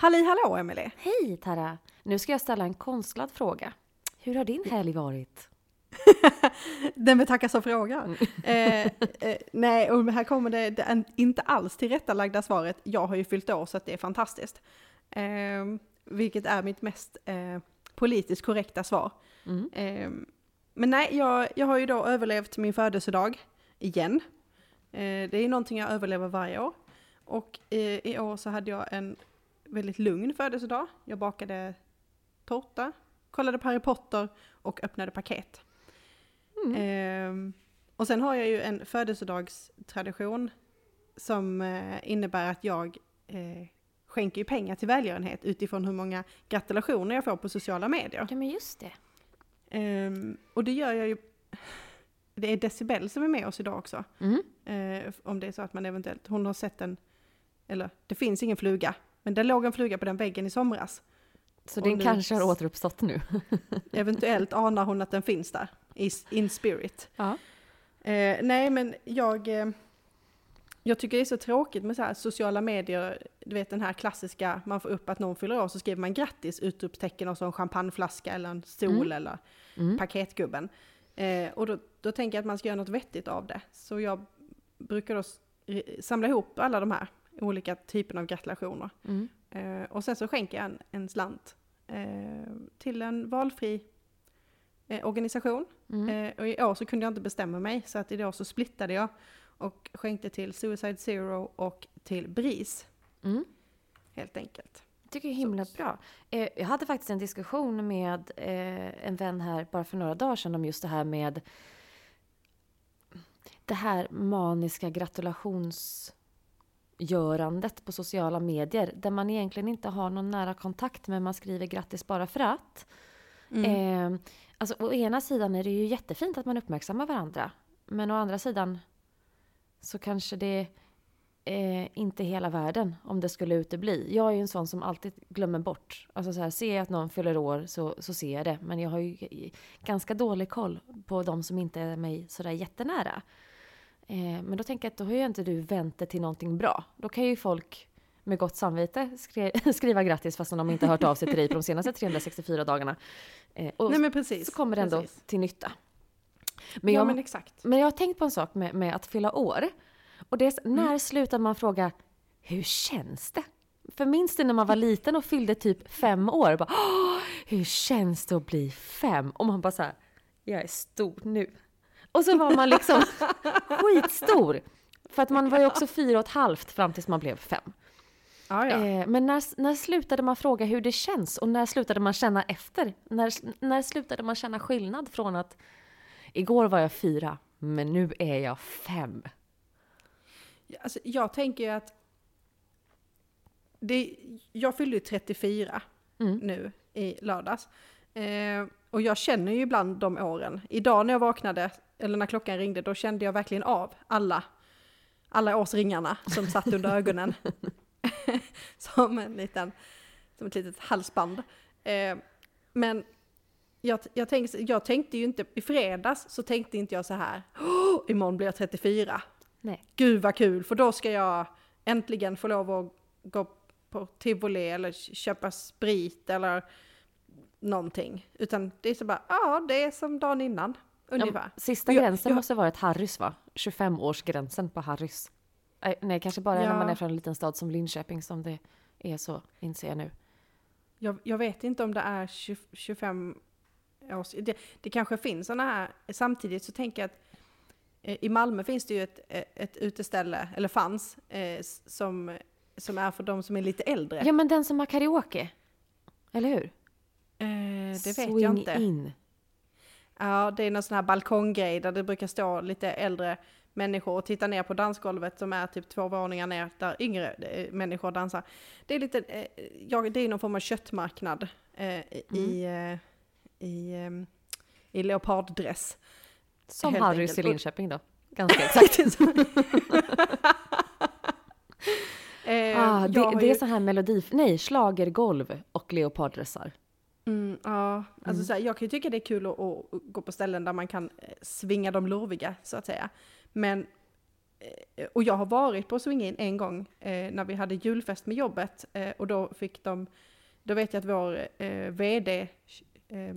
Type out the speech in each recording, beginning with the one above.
Halli hallå Emelie! Hej Tara! Nu ska jag ställa en konstlad fråga. Hur har din helg varit? Den betackar som frågar. eh, eh, nej, och här kommer det, det inte alls tillrättalagda svaret. Jag har ju fyllt år så att det är fantastiskt. Eh, vilket är mitt mest eh, politiskt korrekta svar. Mm. Eh, men nej, jag, jag har ju då överlevt min födelsedag igen. Eh, det är någonting jag överlever varje år. Och i år så hade jag en väldigt lugn födelsedag. Jag bakade tårta, kollade på Harry Potter och öppnade paket. Mm. Eh, och sen har jag ju en födelsedagstradition som eh, innebär att jag eh, skänker ju pengar till välgörenhet utifrån hur många gratulationer jag får på sociala medier. Ja men just det. Ehm, och det gör jag ju... Det är Decibel som är med oss idag också. Mm. Eh, om det är så att man eventuellt, hon har sett en, eller det finns ingen fluga, men det låg en fluga på den väggen i somras. Så Och den kanske har återuppstått nu? Eventuellt anar hon att den finns där, in spirit. Ja. Eh, nej men jag, eh, jag tycker det är så tråkigt med så här sociala medier, du vet den här klassiska, man får upp att någon fyller år så skriver man grattis, utropstecken och så en champagneflaska eller en stol Mm. eller Mm. paketgubben. Eh, och då, då tänker jag att man ska göra något vettigt av det. Så jag brukar då samla ihop alla de här olika typerna av gratulationer. Mm. Eh, och sen så skänker jag en, en slant eh, till en valfri eh, organisation. Mm. Eh, och i år så kunde jag inte bestämma mig så att idag så splittade jag och skänkte till Suicide Zero och till BRIS Mm. helt enkelt. tycker jag är himla bra. Eh, jag hade faktiskt en diskussion med eh, en vän här bara för några dagar sedan om just det här med det här maniska gratulationsgörandet på sociala medier där man egentligen inte har någon nära kontakt men man skriver grattis bara för att. Mm. Eh, alltså, å ena sidan är det ju jättefint att man uppmärksammar varandra. Men å andra sidan så kanske det eh, inte hela världen om det skulle utebli. Jag är ju en sån som alltid glömmer bort. Alltså så här, ser jag att någon fyller år så, så ser jag det. Men jag har ju ganska dålig koll på de som inte är mig sådär jättenära. Eh, men då tänker jag att då har ju inte du vänt det till någonting bra. Då kan ju folk med gott samvete skri- skriva grattis fastän de inte har hört av sig till dig på de senaste 364 dagarna. Eh, och Nej men precis. så kommer det ändå precis. till nytta. Men ja jag, men exakt. men jag har tänkt på en sak med, med att fylla år. Och det är, så- när slutar man fråga hur känns det? För minns du när man var liten och fyllde typ fem år? Bara, "Åh, hur känns det att bli fem? Och man bara så här, jag är stor nu. Och så var man liksom skitstor. För att man var ju också fyra och ett halvt fram tills man blev fem. Ja, ja. Eh, men när, när slutade man fråga hur det känns? Och när slutade man känna efter? När, när slutade man känna skillnad från att igår var jag fyra, men nu är jag fem? Alltså, jag tänker ju att det, jag fyllde ju 34 Mm. nu i lördags. Eh, och jag känner ju ibland de åren. Idag när jag vaknade, eller när klockan ringde, då kände jag verkligen av alla, alla årsringarna som satt under ögonen. som, en liten, som ett litet halsband. Eh, men jag, jag, tänkte, jag tänkte ju inte, i fredags så tänkte inte jag så här, "Åh, imorgon blir jag 34 Nej. gud vad kul, för då ska jag äntligen få lov att gå på tivoli eller köpa sprit eller någonting. Utan det är så bara, ja det är som dagen innan, ungefär. Sista Jag- gränsen jag- måste varit Harrys va? 25-årsgränsen på Harrys. Nej, Nej, kanske bara när Ja. man är från en liten stad som Linköping som det är så, inser jag nu. Jag, jag vet inte om det är 20, 25 års... Det, det kanske finns sådana här, samtidigt så tänker jag att eh, i Malmö finns det ju ett, eh, ett uteställe, eller fanns, eh, som, som är för de som är lite äldre. Ja, men den som har karaoke. Eller hur? Eh, det vet Swing jag inte. in. Ja, det är någon sån här balkonggrej där det brukar stå lite äldre människor och titta ner på dansgolvet som är typ två våningar ner där yngre eh, människor dansar. Det är lite, eh, ja, det är någon form av köttmarknad eh, i, Mm. i, eh, i leoparddress. Som Helt Harrys i Linköping då. Ganska exakt. Eh, Ah, det, det ju- är så här melodi... Nej, schlagergolv och leoparddressar. Mm, ja, alltså Mm. så här, jag kan ju tycka det är kul att, att gå på ställen där man kan eh, svinga de lurviga så att säga. Men eh, och jag har varit på Swing In en gång eh, när vi hade julfest med jobbet eh, och då fick de, då vet jag att vår eh, VD eh,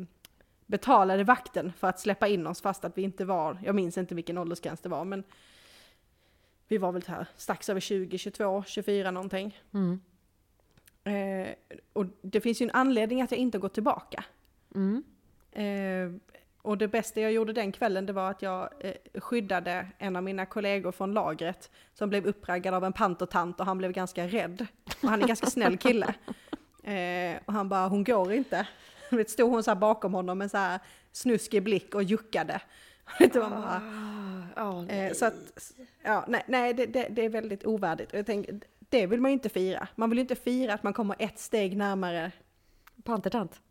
betalade vakten för att släppa in oss fast att vi inte var, jag minns inte vilken åldersgräns det var men vi var väl här strax över 20, 22, 24 någonting. Mm. Eh, och det finns ju en anledning att jag inte går tillbaka. Mm. Eh, och det bästa jag gjorde den kvällen det var att jag eh, skyddade en av mina kollegor från lagret som blev uppraggad av en pantertant och han blev ganska rädd. Och han är en ganska snäll kille. Eh, och han bara, hon går inte. Vet, stod hon så här bakom honom med så här snuskig blick och juckade. Vet man bara, Ja, Eh, så att, ja, nej, nej det, det, det är väldigt ovärdigt. Och jag tänker, det vill man ju inte fira. Man vill ju inte fira att man kommer ett steg närmare Pantertant.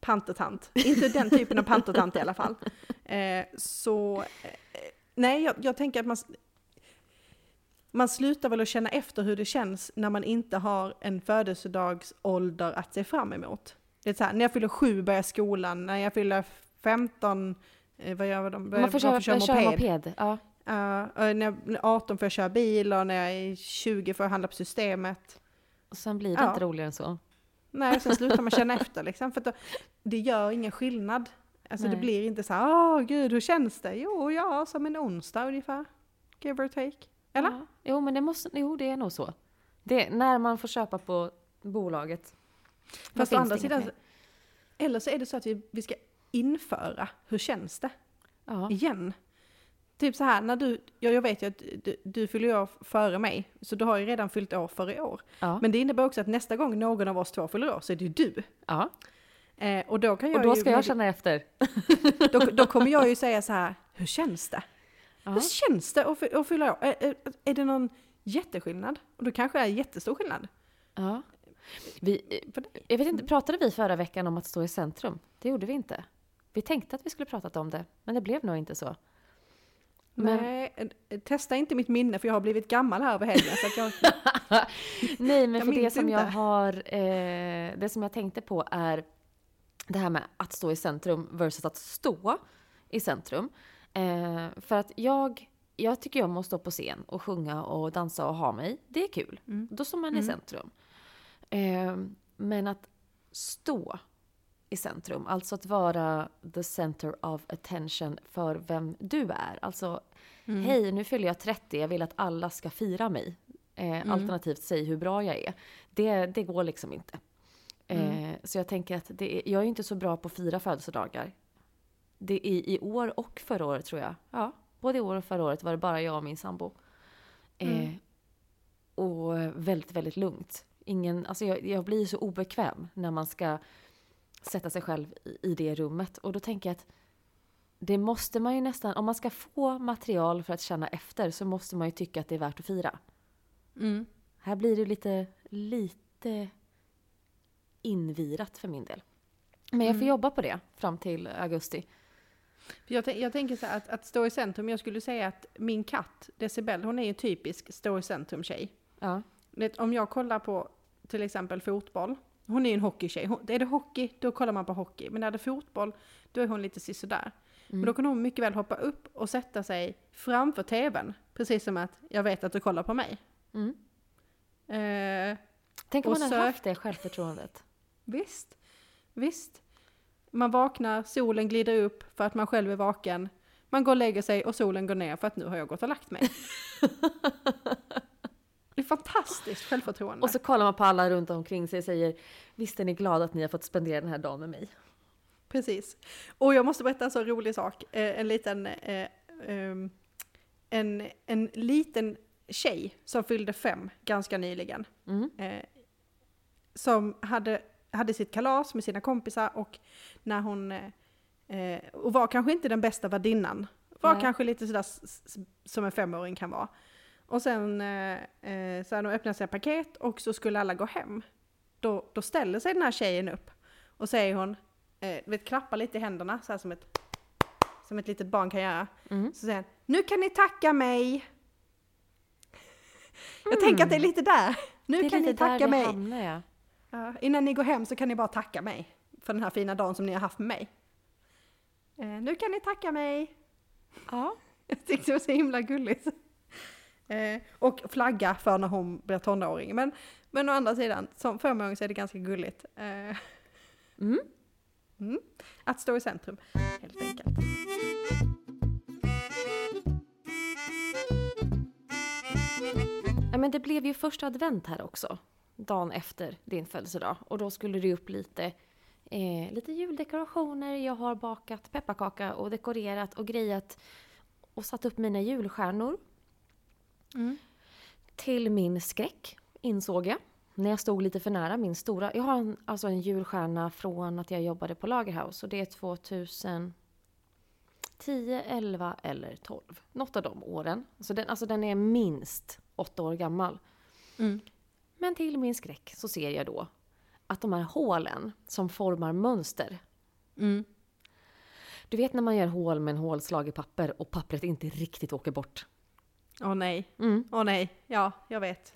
pantertant. Inte den typen av pantertant i alla fall. Eh, så, eh, nej, jag, jag tänker att man, man slutar väl att känna efter hur det känns när man inte har en födelsedagsålder att se fram emot. Det är så här, när jag fyller sju börjar skolan, när jag fyller 15, eh, vad gör de? Man får köra, köra, köra moped. Ja. Ja, och när jag är 18 får jag köra bil och när jag är 20 får jag handla på systemet. Och sen blir det Ja. inte roligare än så. Nej, sen slutar man känna efter liksom. För då, det gör ingen skillnad. Alltså det Nej. blir inte så här, åh gud hur känns det? Jo, ja, som en onsdag ungefär. Give or take. Eller? Ja. Jo, men det, måste, jo, det är nog så. Det, när man får köpa på bolaget. Fast å andra det sidan, eller så är det så att vi, vi ska införa, hur känns det? Ja. Igen. Typ så här, när du, ja, jag vet ju att du, du fyller år före mig, så du har ju redan fyllt år för i år. Ja. Men det innebär också att nästa gång någon av oss två fyller år så är det ju du. ja. Eh, och då kan jag Och då ju, ska jag känna efter. då, då kommer jag ju säga så här, hur känns det? Ja. Hur känns det att, fy- att fylla år? Är, är, är det någon jätteskillnad? Och det kanske är jättestor skillnad. Ja. Vi, jag vet inte, pratade vi förra veckan om att stå i centrum? Det gjorde vi inte. Vi tänkte att vi skulle pratat om det, men det blev nog inte så. Men- Nej, eh, testa inte mitt minne för jag har blivit gammal här över helgen. Så jag, Nej, men Jag för det som jag har, eh, det som jag tänkte på är det här med att stå i centrum versus att stå i centrum. Eh, för att jag, jag tycker om att stå på scen och sjunga och dansa och ha mig. Det är kul. Mm. Då står man i Mm. centrum. Eh, men att stå i centrum, alltså att vara the center of attention för vem du är. Alltså, Mm. hej nu fyller jag 30, jag vill att alla ska fira mig. Eh, Mm. Alternativt säg hur bra jag är. Det, det går liksom inte. Mm. Eh, så jag tänker att det är, jag är inte så bra på att fira födelsedagar. Det är i år och förra året tror jag. Ja, både i år och förra året var det bara jag och min sambo. Eh, Mm. Och väldigt, väldigt lugnt. Ingen, alltså jag, jag blir så obekväm när man ska sätta sig själv i, det rummet. Och då tänker jag att det måste man ju nästan, om man ska få material för att känna efter så måste man ju tycka att det är värt att fira. Mm. Här blir det lite, lite invirat för min del. Men jag får Mm. jobba på det fram till augusti. Jag, jag tänker så här att, att stå i centrum, jag skulle säga att min katt Decibel, hon är ju typisk stå i centrum-tjej. Ja. Vet, om jag kollar på till exempel fotboll, hon är ju en hockeytjej. Hon, är det hockey, då kollar man på hockey. Men är det fotboll, då är hon lite sisådär. Men Mm. då kan hon mycket väl hoppa upp och sätta sig framför tvn. Precis som att jag vet att du kollar på mig. Mm. Eh, Tänk om man hade haft det självförtroendet. visst, visst. Man vaknar, solen glider upp för att man själv är vaken. Man går och lägger sig och solen går ner för att nu har jag gått och lagt mig. Det är fantastiskt självförtroende. Och så kollar man på alla runt omkring sig och säger Visst är ni glada att ni har fått spendera den här dagen med mig? Precis. Och jag måste berätta en så rolig sak. Eh, en liten, eh, ehm, en, en liten tjej som fyllde fem ganska nyligen. Mm. Eh, som hade, hade sitt kalas med sina kompisar och när hon, och var kanske inte den bästa värdinnan. Var Nej. kanske lite sådär som en femåring kan vara. Och sen eh, eh, så hade de öppnat sina paket och så skulle alla gå hem. Då, då ställer sig den här tjejen upp och säger hon, eh, vet klappar lite i händerna så här som ett, som ett litet barn kan göra. Mm. Så säger han, nu kan ni tacka mig. Jag tänker att det är lite där. Nu kan ni tacka mig. hamnar. Ja, innan ni går hem så kan ni bara tacka mig för den här fina dagen som ni har haft med mig. Eh, nu kan ni tacka mig. ja. Jag tyckte det var så himla gulligt. Eh, och flagga för när hon blir tonåring. Men, men å andra sidan, som femåring så är det ganska gulligt. Eh, Mm. mm, att stå i centrum, helt enkelt. Ja, men det blev ju första advent här också. Dagen efter din födelsedag. Och då skulle det upp lite, eh, lite juldekorationer. Jag har bakat pepparkaka och dekorerat och grejat. Och satt upp mina julstjärnor. Mm. Till min skräck, insåg jag. När jag stod lite för nära min stora. Jag har en, alltså en julstjärna från att jag jobbade på Lagerhaus. Och det är 2010, 11 eller 12. Något av de åren. Så den, alltså den är minst åtta år gammal. Mm. Men till min skräck så ser jag då att de här hålen som formar mönster. Mm. Du vet när man gör hål med en hålslag i papper och pappret inte riktigt åker bort. Åh nej, Mm. åh nej, ja, jag vet.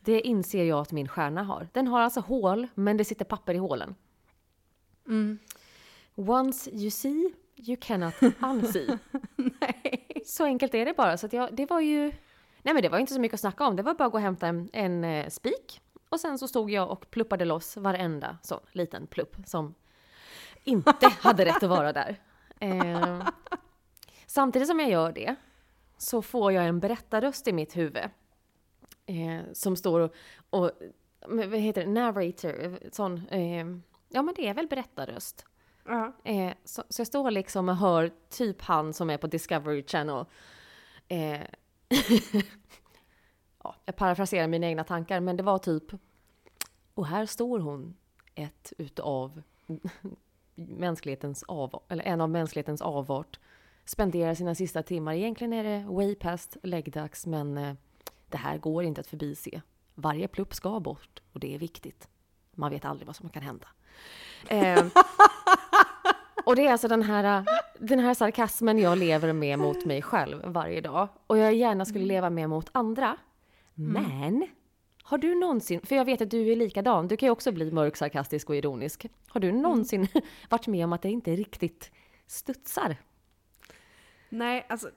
Det inser jag att min stjärna har. Den har alltså hål, men det sitter papper i hålen. Mm. Once you see, you cannot unsee. nej. Så enkelt är det bara. Så jag, det var ju... Nej men det var inte så mycket att snacka om. Det var bara att gå och hämta en, en eh, spik. Och sen så stod jag och pluppade loss varenda sån liten plupp som inte hade rätt att vara där. Eh, samtidigt som jag gör det så får jag en berättarröst i mitt huvud. Eh, som står och, och vad heter det, narrator, sån, eh, ja men det är väl berättarröst. Ja. Eh, så, så jag står liksom och hör typ han som är på Discovery Channel. Eh, ja, jag parafraserar mina egna tankar, men det var typ... Och här står hon, ett utav mänsklighetens avart, eller en av mänsklighetens avart, spenderar sina sista timmar. Egentligen är det way past läggdags, men eh, det här går inte att förbise. Varje plupp ska bort och det är viktigt. Man vet aldrig vad som kan hända. Eh, och det är alltså den här, den här sarkasmen jag lever med mot mig själv varje dag. Och jag gärna skulle leva med mot andra. Men, har du någonsin, för jag vet att du är likadan, du kan ju också bli mörk, sarkastisk och ironisk. Har du någonsin varit med om att det inte riktigt studsar? Nej, alltså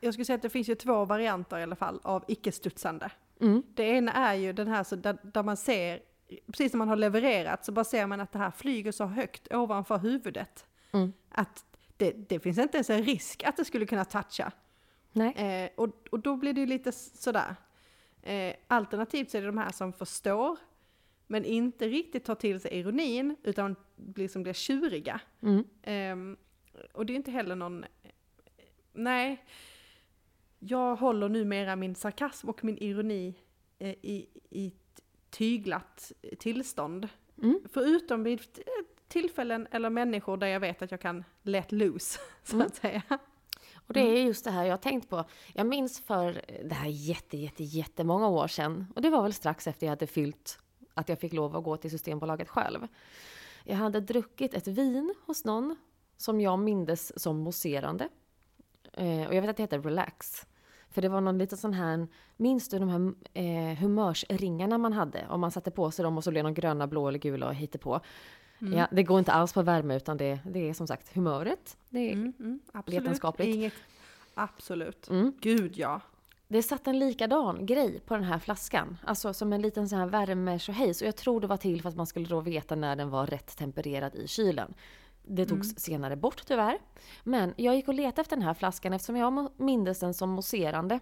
jag skulle säga att det finns ju två varianter i alla fall av icke-studsande. Mm. Det ena är ju den här så där, där man ser, precis när man har levererat så bara ser man att det här flyger så högt ovanför huvudet. Mm. Att det, det finns inte ens en risk att det skulle kunna toucha. Nej. Eh, och, och då blir det ju lite sådär. Eh, alternativt så är det de här som förstår, men inte riktigt tar till sig ironin, utan liksom blir tjuriga. Mm. Ehm, och det är inte heller någon... Nej. Jag håller numera min sarkasm och min ironi eh, i, i tyglat tillstånd. Mm. Förutom vid tillfällen eller människor där jag vet att jag kan let loose, så Mm. att säga. Och det är just det här jag har tänkt på. Jag minns för det här jätte, jätte, jättemånga år sedan. Och det var väl strax efter jag hade fyllt att jag fick lov att gå till Systembolaget själv. Jag hade druckit ett vin hos någon som jag mindes som mousserande. Eh, och jag vet att det heter Relax. För det var någon liten sån här, minns du de här eh, humörsringarna man hade? Om man satte på sig dem och så blev de gröna, blå eller gula och på. Mm. Ja, det går inte alls på värme utan det, det är som sagt humöret. Det är, Mm, mm, absolut. Vetenskapligt. Inget, absolut. mm. Gud ja. Det satt en likadan grej på den här flaskan. Alltså som en liten sån här värme Och jag tror det var till för att man skulle då veta när den var rätt tempererad i kylen. Det togs Mm. senare bort tyvärr. Men jag gick och letade efter den här flaskan eftersom jag mindes den som mousserande.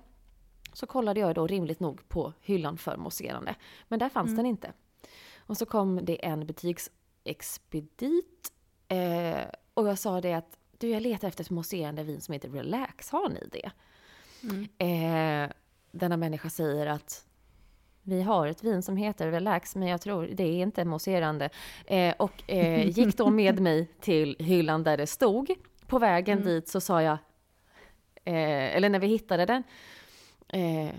Så kollade jag då rimligt nog på hyllan för mousserande. Men där fanns Mm. den inte. Och så kom det en butiksexpedit. Eh, och jag sa det att du jag letar efter ett mousserande vin som heter Relax. Har ni det? Mm. Eh, denna människa säger att vi har ett vin som heter Relax, men jag tror det är inte mousserande. Eh, och eh, gick då med mig till hyllan där det stod. På vägen Mm. dit så sa jag, eh, eller när vi hittade den, eh,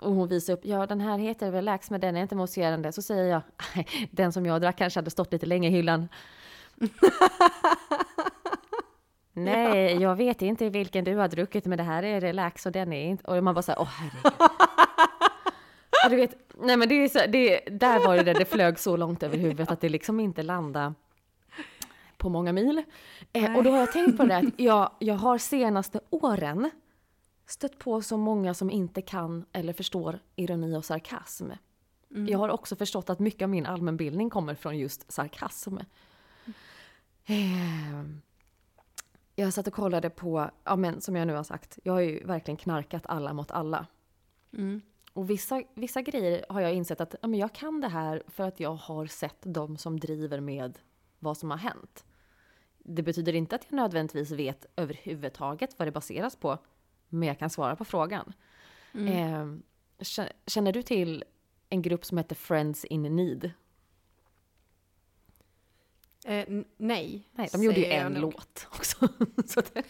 och hon visade upp, ja den här heter Relax, men den är inte mousserande. Så säger jag, den som jag drack kanske hade stått lite länge i hyllan. Nej, jag vet inte vilken du har druckit, men det här är relax och den är inte... Och man bara såhär, åh herregud. Ja, du vet, nej men det är så, det, där var det där det flög så långt över huvudet att det liksom inte landade på många mil. Eh, och då har jag tänkt på det att jag, jag har senaste åren stött på så många som inte kan eller förstår ironi och sarkasm. Mm. Jag har också förstått att mycket av min allmänbildning kommer från just sarkasm. Eh, Jag satt och kollade på, ja men som jag nu har sagt, jag har ju verkligen knarkat alla mot alla. Mm. Och vissa, vissa grejer har jag insett att ja, men jag kan det här för att jag har sett de som driver med vad som har hänt. Det betyder inte att jag nödvändigtvis vet överhuvudtaget vad det baseras på, men jag kan svara på frågan. Mm. Eh, kä- känner du till en grupp som heter Friends in Need? Eh, nej. Nej, de gjorde ju en låt också. Så det,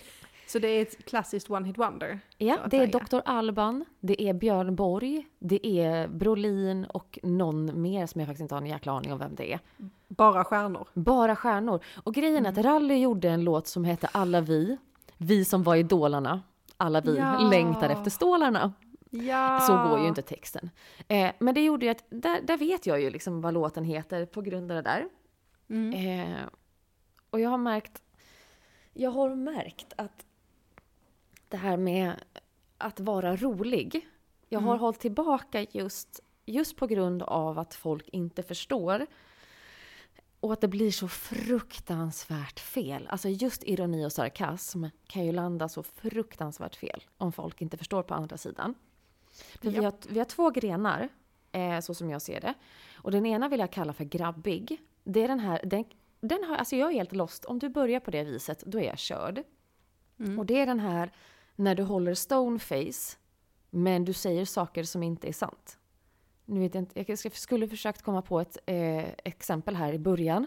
Så det är ett klassiskt one hit wonder? ja, det är säga. Dr. Alban, det är Björn Borg, det är Brolin och någon mer som jag faktiskt inte har en jäkla aning om vem det är. Bara stjärnor? Bara stjärnor. Och grejen är att Mm. Rally gjorde en låt som hette Alla vi, vi som var idolarna, alla vi Ja. längtar efter stålarna. Ja! Så går ju inte texten. Eh, men det gjorde ju att, där, där vet jag ju liksom vad låten heter på grund av det där. Mm. Eh, och jag har märkt, jag har märkt att det här med att vara rolig, jag har Mm. hållit tillbaka just, just på grund av att folk inte förstår. Och att det blir så fruktansvärt fel. Alltså just ironi och sarkasm kan ju landa så fruktansvärt fel om folk inte förstår på andra sidan. För vi, Ja. har, vi har två grenar, eh, så som jag ser det. Och den ena vill jag kalla för grabbig. Det är den här, den, den har, alltså jag är helt lost. Om du börjar på det viset, då är jag körd. Mm. Och det är den här när du håller stoneface, men du säger saker som inte är sant. Nu vet jag, inte, jag skulle försökt komma på ett eh, exempel här i början.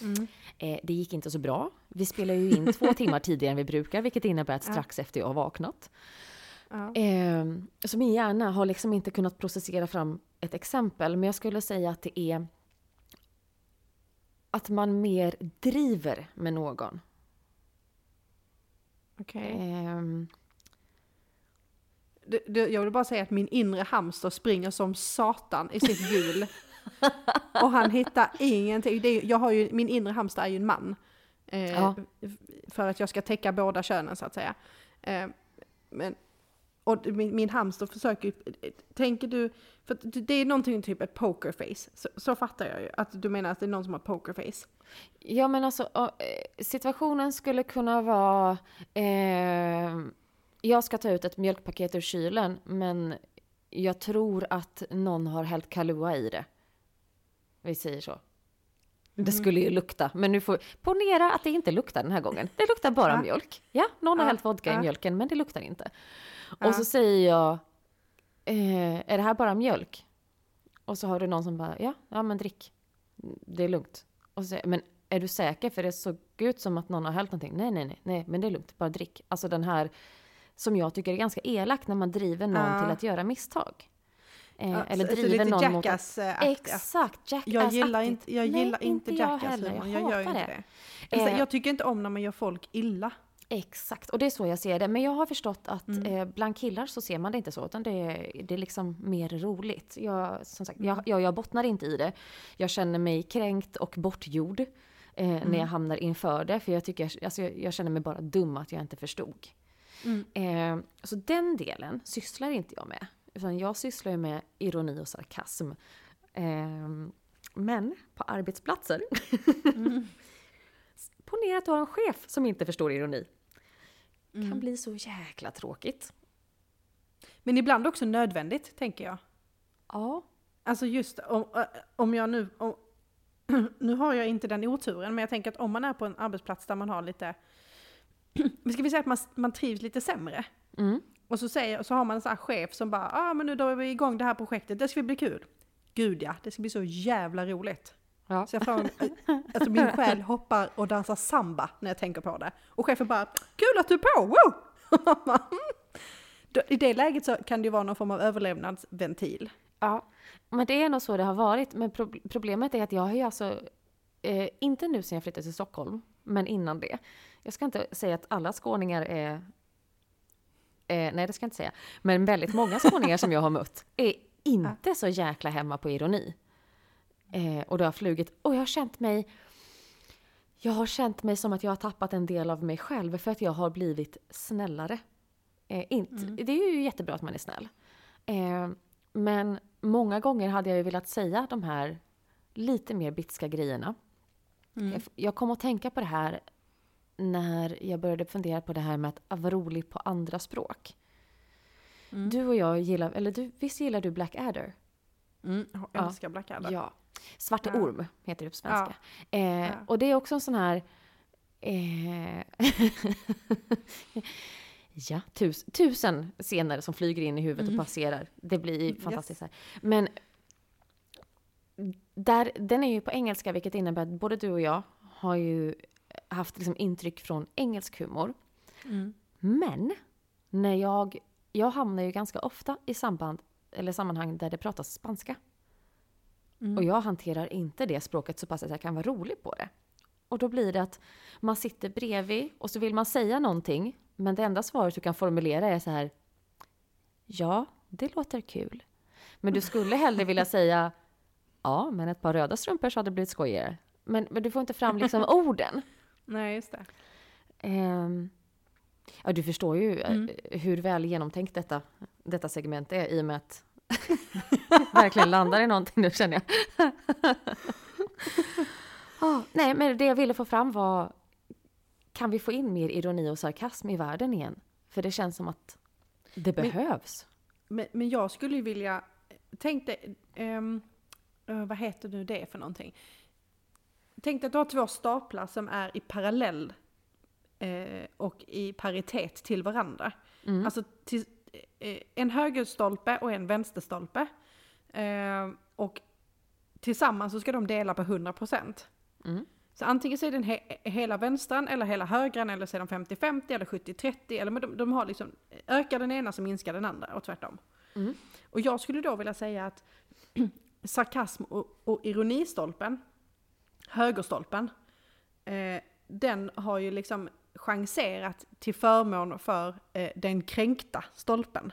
Mm. Eh, det gick inte så bra. Vi spelar ju in två timmar tidigare än vi brukar, vilket innebär att Ja. strax efter jag har vaknat. Ja. Eh, så min hjärna har liksom inte kunnat processera fram ett exempel, men jag skulle säga att det är att man mer driver med någon. Okej. Ehm, Det- det- Jag vill bara säga att min inre hamster springer som satan i sitt hjul. och han hittar ingenting. Det är, jag har ju, min inre hamster är ju en man. Eh, Ja. För att jag ska täcka båda könen så att säga. Eh, men, och min, min hamster försöker tänker du, för det är någonting typ ett pokerface. Så, så fattar jag ju, att du menar att det är någon som har pokerface. Ja men alltså eh, situationen skulle kunna vara eh, Jag ska ta ut ett mjölkpaket ur kylen men jag tror att någon har hällt Kahlua i det. Vi säger så. Det Mhm. skulle ju lukta, men nu får ponera att det inte luktar den här gången. Det luktar bara Ja. mjölk. Ja, någon har Ja, hällt vodka i ja. mjölken, men det luktar inte. Och så säger jag, eh, är det här bara mjölk? Och så har du någon som bara, ja, ja men drick. Det är lugnt. Och så säger men är du säker? För det såg ut som att någon har hällt någonting. Nej, nej, nej, nej, men det är lugnt, bara drick. Alltså den här som jag tycker är ganska elak när man driver någon Ja. till att göra misstag. Eh, Ja, eller driver lite någon mot. Exakt, Jackass Jag gillar inte, jag Nej, gillar inte inte jag Jackass heller. Jag Jag gör inte det. det. Alltså, Eh. jag tycker inte om när man gör folk illa. Exakt, och det är så jag ser det. Men jag har förstått att Mm. eh, bland killar så ser man det inte så, utan det är, det är liksom mer roligt. Jag, som sagt, Mm. jag, jag, jag bottnar inte i det. Jag känner mig kränkt och bortgjord eh, när Mm. jag hamnar inför det, för jag, tycker, alltså, jag, jag känner mig bara dum att jag inte förstod. Mm. Eh, så den delen sysslar inte jag med. Utan jag sysslar ju med ironi och sarkasm. Eh, men på arbetsplatser, Mm. ponera att du har en chef som inte förstår ironi. kan Mm. bli så jäkla tråkigt. Men ibland också nödvändigt, tänker jag. Ja. Alltså just om, om jag nu... Om, nu har jag inte den oturen, men jag tänker att om man är på en arbetsplats där man har lite... Vi ska vi säga att man, man trivs lite sämre. Mm. Och så, säger, så har man en sån här chef som bara ah, men nu drar vi igång det här projektet, det ska bli kul. Gud ja, det ska bli så jävla roligt. Ja. Så jag får, alltså min själ hoppar och dansar samba när jag tänker på det. Och chefen bara, kul att du är på, wow! Då- I det läget så kan det ju vara någon form av överlevnadsventil. ja. Men det är nog så det har varit. Men pro- problemet är att jag har ju alltså, eh, inte nu sen jag flyttade till Stockholm, men innan det. Jag ska inte säga att alla skåningar är Eh, nej, det ska jag inte säga. Men väldigt många skåningar som jag har mött är inte så jäkla hemma på ironi. Eh, och det har flugit. Och jag har känt mig... Jag har känt mig som att jag har tappat en del av mig själv för att jag har blivit snällare. Eh, inte, Mm. Det är ju jättebra att man är snäll. Eh, men många gånger hade jag ju velat säga de här lite mer bitska grejerna. Mm. Jag, jag kom att tänka på det här när jag började fundera på det här med att vara rolig på andra språk. Mm. Du och jag gillar, eller du, visst gillar du Blackadder? Mm. Jag älskar Blackadder. Ja. Svarte Ja. orm heter det på svenska. Eh, Ja. Och det är också en sån här... Eh, ja, tus, tusen scener som flyger in i huvudet Mm. och passerar. Det blir Yes. fantastiskt. Här. Men där, den är ju på engelska, vilket innebär att både du och jag har ju haft liksom intryck från engelsk humor. Mm. Men när jag, jag hamnar ju ganska ofta i samband eller sammanhang där det pratas spanska. Mm. Och jag hanterar inte det språket så pass att jag kan vara rolig på det. Och då blir det att man sitter bredvid och så vill man säga någonting. Men det enda svaret du kan formulera är så här. Ja, det låter kul. Men du skulle hellre vilja säga. Ja, men ett par röda strumpor så hade det blivit skojigare. Men, men du får inte fram liksom orden. Nej, just det. Ehm, ja, du förstår ju eh, Mm. hur väl genomtänkt detta, detta segment är i och med att verkligen landar i någonting nu känner jag. Ah, nej, men det jag ville få fram var kan vi få in mer ironi och sarkasm i världen igen? För det känns som att det Men- behövs. Men, men jag skulle ju vilja, tänk dig, eh, vad heter nu det för någonting? Tänk dig att du har två staplar som är i parallell eh, och i paritet till varandra. Mm. Alltså till, eh, en högerstolpe och en vänsterstolpe. Eh, och tillsammans så ska de dela på 100%. Mm. Så antingen så är den he hela vänstran eller hela högran eller så är de 50-50 eller 70-30 eller men de, de har liksom, ökar den ena så minskar den andra och tvärtom. Mm. Och jag skulle då vilja säga att sarkasm och, och ironistolpen, högerstolpen, eh, den har ju liksom chanserat till förmån för eh, den kränkta stolpen.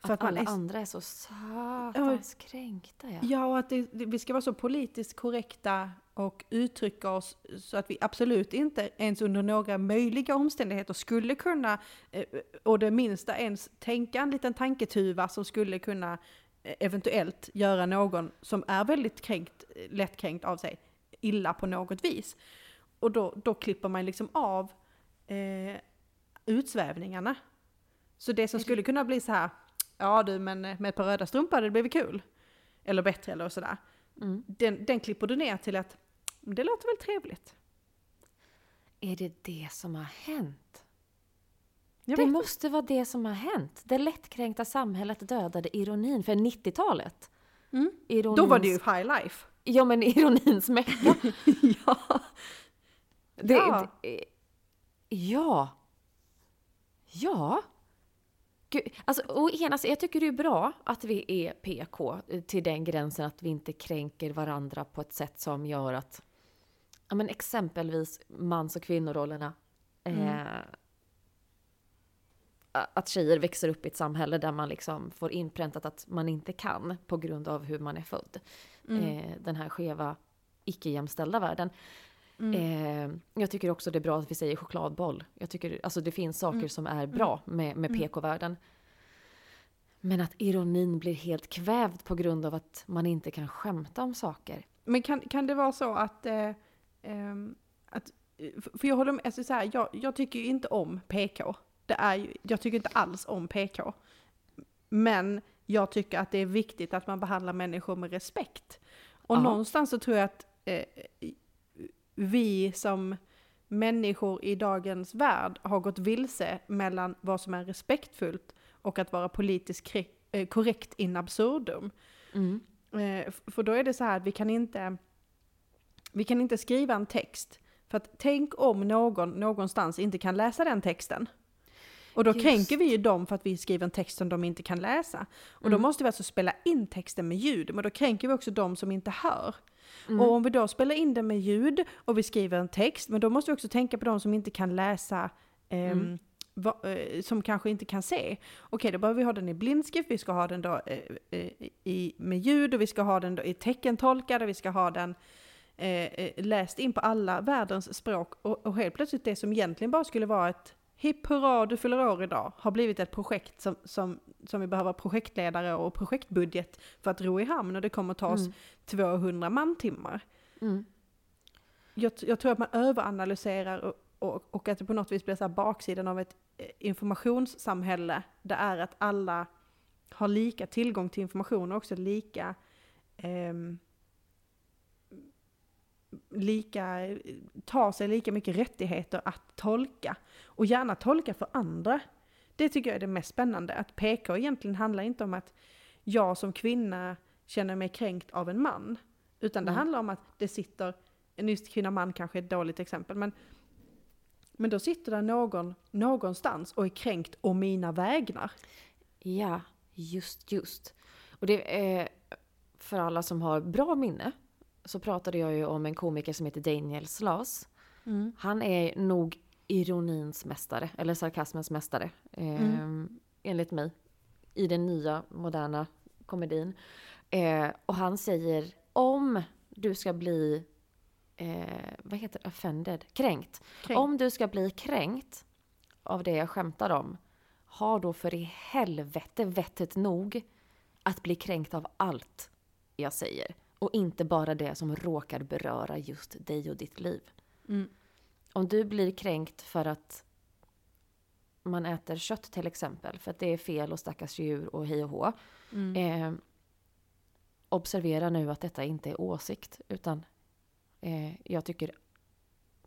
För att, att alla är, andra är så satans kränkta. Ja. Ja, och att det, det, vi ska vara så politiskt korrekta och uttrycka oss så att vi absolut inte ens under några möjliga omständigheter skulle kunna, eh, och det minsta ens tänka en liten tanketuva som skulle kunna eh, eventuellt göra någon som är väldigt kränkt, eh, lättkränkt av sig, illa på något vis. Och då, då klipper man liksom av eh, utsvävningarna. Så det som skulle kunna bli så här, ja du men med ett par röda strumpor hade det blivit kul. Eller bättre eller sådär. Mm. Den, den klipper du ner till att det låter väl trevligt. Är det det som har hänt? Det måste vara det som har hänt. Det lättkränkta samhället dödade ironin för 90-talet. Mm. Ironins, Då var det ju high life. Ja, men ironins mecka. ja. Det, Ja. det, ja. Ja. Gud, alltså, å ena sidan, jag tycker det är bra att vi är PK till den gränsen att vi inte kränker varandra på ett sätt som gör att ja, men exempelvis mans och kvinnorollerna eh, att tjejer växer upp i ett samhälle där man liksom får inpräntat att man inte kan på grund av hur man är född. Eh, den här skeva, icke-jämställda världen. Eh, jag tycker också det är bra att vi säger chokladboll. Jag tycker alltså det finns saker som är bra med, med PK-världen. Men att ironin blir helt kvävd på grund av att man inte kan skämta om saker. Men kan, kan det vara så att, eh, ehm, att för jag håller med, alltså så här, jag, jag tycker ju inte om PK. Det är ju, jag tycker inte alls om PK. Men jag tycker att det är viktigt att man behandlar människor med respekt. Och Ja. någonstans så tror jag att eh, vi som människor i dagens värld har gått vilse mellan vad som är respektfullt och att vara politiskt eh, korrekt in absurdum. Mm. Eh, För då är det så här att vi kan inte, vi kan inte skriva en text. För att tänk om någon någonstans inte kan läsa den texten. Och då Just. kränker vi ju dem för att vi skriver en text som de inte kan läsa. Och då Mm. måste vi alltså spela in texten med ljud, men då kränker vi också de som inte hör. Mm. Och om vi då spelar in den med ljud och vi skriver en text, men då måste vi också tänka på de som inte kan läsa, ehm, Mm. va, eh, som kanske inte kan se. Okej, då behöver vi ha den i blindskrift, vi ska ha den då eh, eh, i, med ljud och vi ska ha den då i teckentolkad och vi ska ha den eh, eh, läst in på alla världens språk. Och, och helt plötsligt det som egentligen bara skulle vara ett hipp hurra du fyller år idag har blivit ett projekt som, som, som vi behöver projektledare och projektbudget för att ro i hamn och det kommer ta oss Mm. 200 mantimmar. Mm. Jag, jag tror att man överanalyserar och, och, och att det på något vis blir så här baksidan av ett eh, informationssamhälle. Det är att alla har lika tillgång till information och också lika ehm, lika, tar sig lika mycket rättigheter att tolka. Och gärna tolka för andra. Det tycker jag är det mest spännande. Att PK egentligen handlar inte om att jag som kvinna känner mig kränkt av en man. Utan det Mm. handlar om att det sitter, just kvinna man kanske är ett dåligt exempel, men, men då sitter det någon någonstans och är kränkt å mina vägnar. Ja, just, just. Och det är för alla som har bra minne så pratade jag ju om en komiker som heter Daniel Slas. Han är nog ironins mästare, eller sarkasmens mästare, eh, enligt mig. I den nya moderna komedin. Eh, och han säger om du ska bli, eh, vad heter det, offended? Kränkt. Kränkt. Om du ska bli kränkt av det jag skämtar om, ha då för i helvete vettet nog att bli kränkt av allt jag säger. Och inte bara det som råkar beröra just dig och ditt liv. Mm. Om du blir kränkt för att man äter kött till exempel, för att det är fel och stackars djur och hej och hå. Mm. Eh, observera nu att detta inte är åsikt, utan eh, jag tycker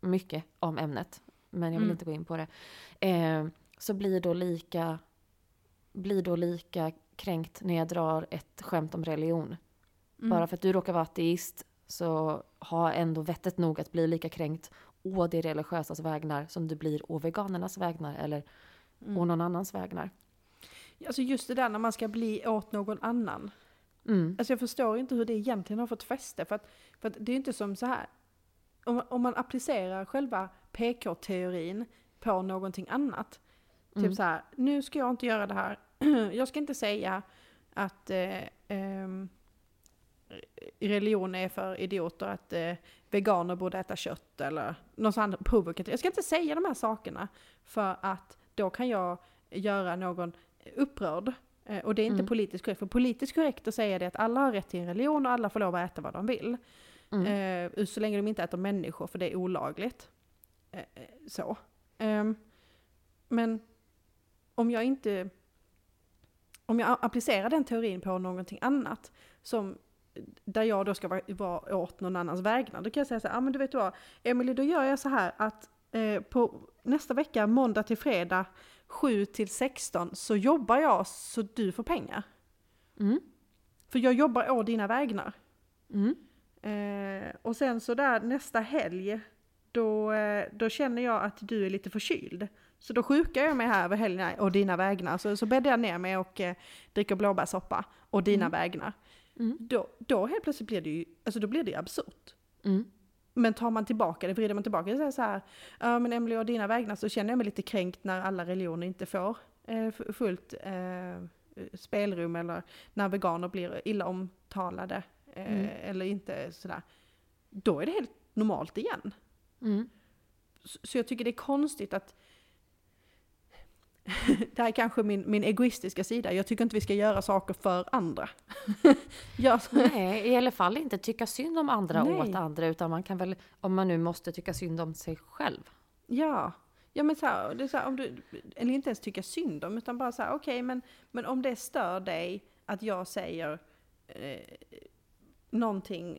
mycket om ämnet, men jag vill Mm. inte gå in på det. Eh, så blir då lika blir då lika kränkt när jag drar ett skämt om religion. Mm. Bara för att du råkar vara ateist så ha ändå vettet nog att bli lika kränkt å det religiösas vägnar som du blir å veganernas vägnar eller Mm. å någon annans vägnar. Alltså just det där när man ska bli åt någon annan. Mm. Alltså jag förstår inte hur det egentligen har fått fäste. För att, för att det är inte som så här. Om, om man applicerar själva PK-teorin på någonting annat. Mm. Typ så här, nu ska jag inte göra det här. jag ska inte säga att eh, ehm, religion är för idioter, att eh, veganer borde äta kött eller något sånt provokativt. Jag ska inte säga de här sakerna för att då kan jag göra någon upprörd. Eh, och det är inte Mm. politiskt korrekt. För politiskt korrekt att säga det att alla har rätt till en religion och alla får lov att äta vad de vill. Mm. Eh, så länge de inte äter människor, för det är olagligt. Eh, eh, så. Ehm, men om jag inte... Om jag applicerar den teorin på någonting annat, som, där jag då ska vara, vara åt någon annans vägnar, då kan jag säga så här, ah, men du vet vad, Emily då gör jag så här att eh, på nästa vecka, måndag till fredag, 7 till 16, så jobbar jag så du får pengar. Mm. För jag jobbar å dina vägnar. Mm. Eh, och sen så där nästa helg, då, eh, då känner jag att du är lite förkyld. Så då sjukar jag mig här över helgen och dina vägnar. Så, så bäddar jag ner mig och eh, dricker blåbärssoppa och dina Mm. vägnar. Mm. Då, då helt plötsligt blir det ju, alltså då blir det absurt. Mm. Men tar man tillbaka det, vrider man tillbaka det så, här så här, ja men Emily och dina vägnar så känner jag mig lite kränkt när alla religioner inte får eh, fullt eh, spelrum eller när veganer blir illa omtalade eh, Mm. eller inte sådär. Då är det helt normalt igen. Mm. Så, så jag tycker det är konstigt att det här är kanske min, min egoistiska sida. Jag tycker inte vi ska göra saker för andra. jag, Nej, i alla fall inte tycka synd om andra Nej. åt andra, utan man kan väl, om man nu måste tycka synd om sig själv. Ja, ja men så här, det är så här, om du, eller inte ens tycka synd om, utan bara så här, okej, men, men om det stör dig att jag säger eh, någonting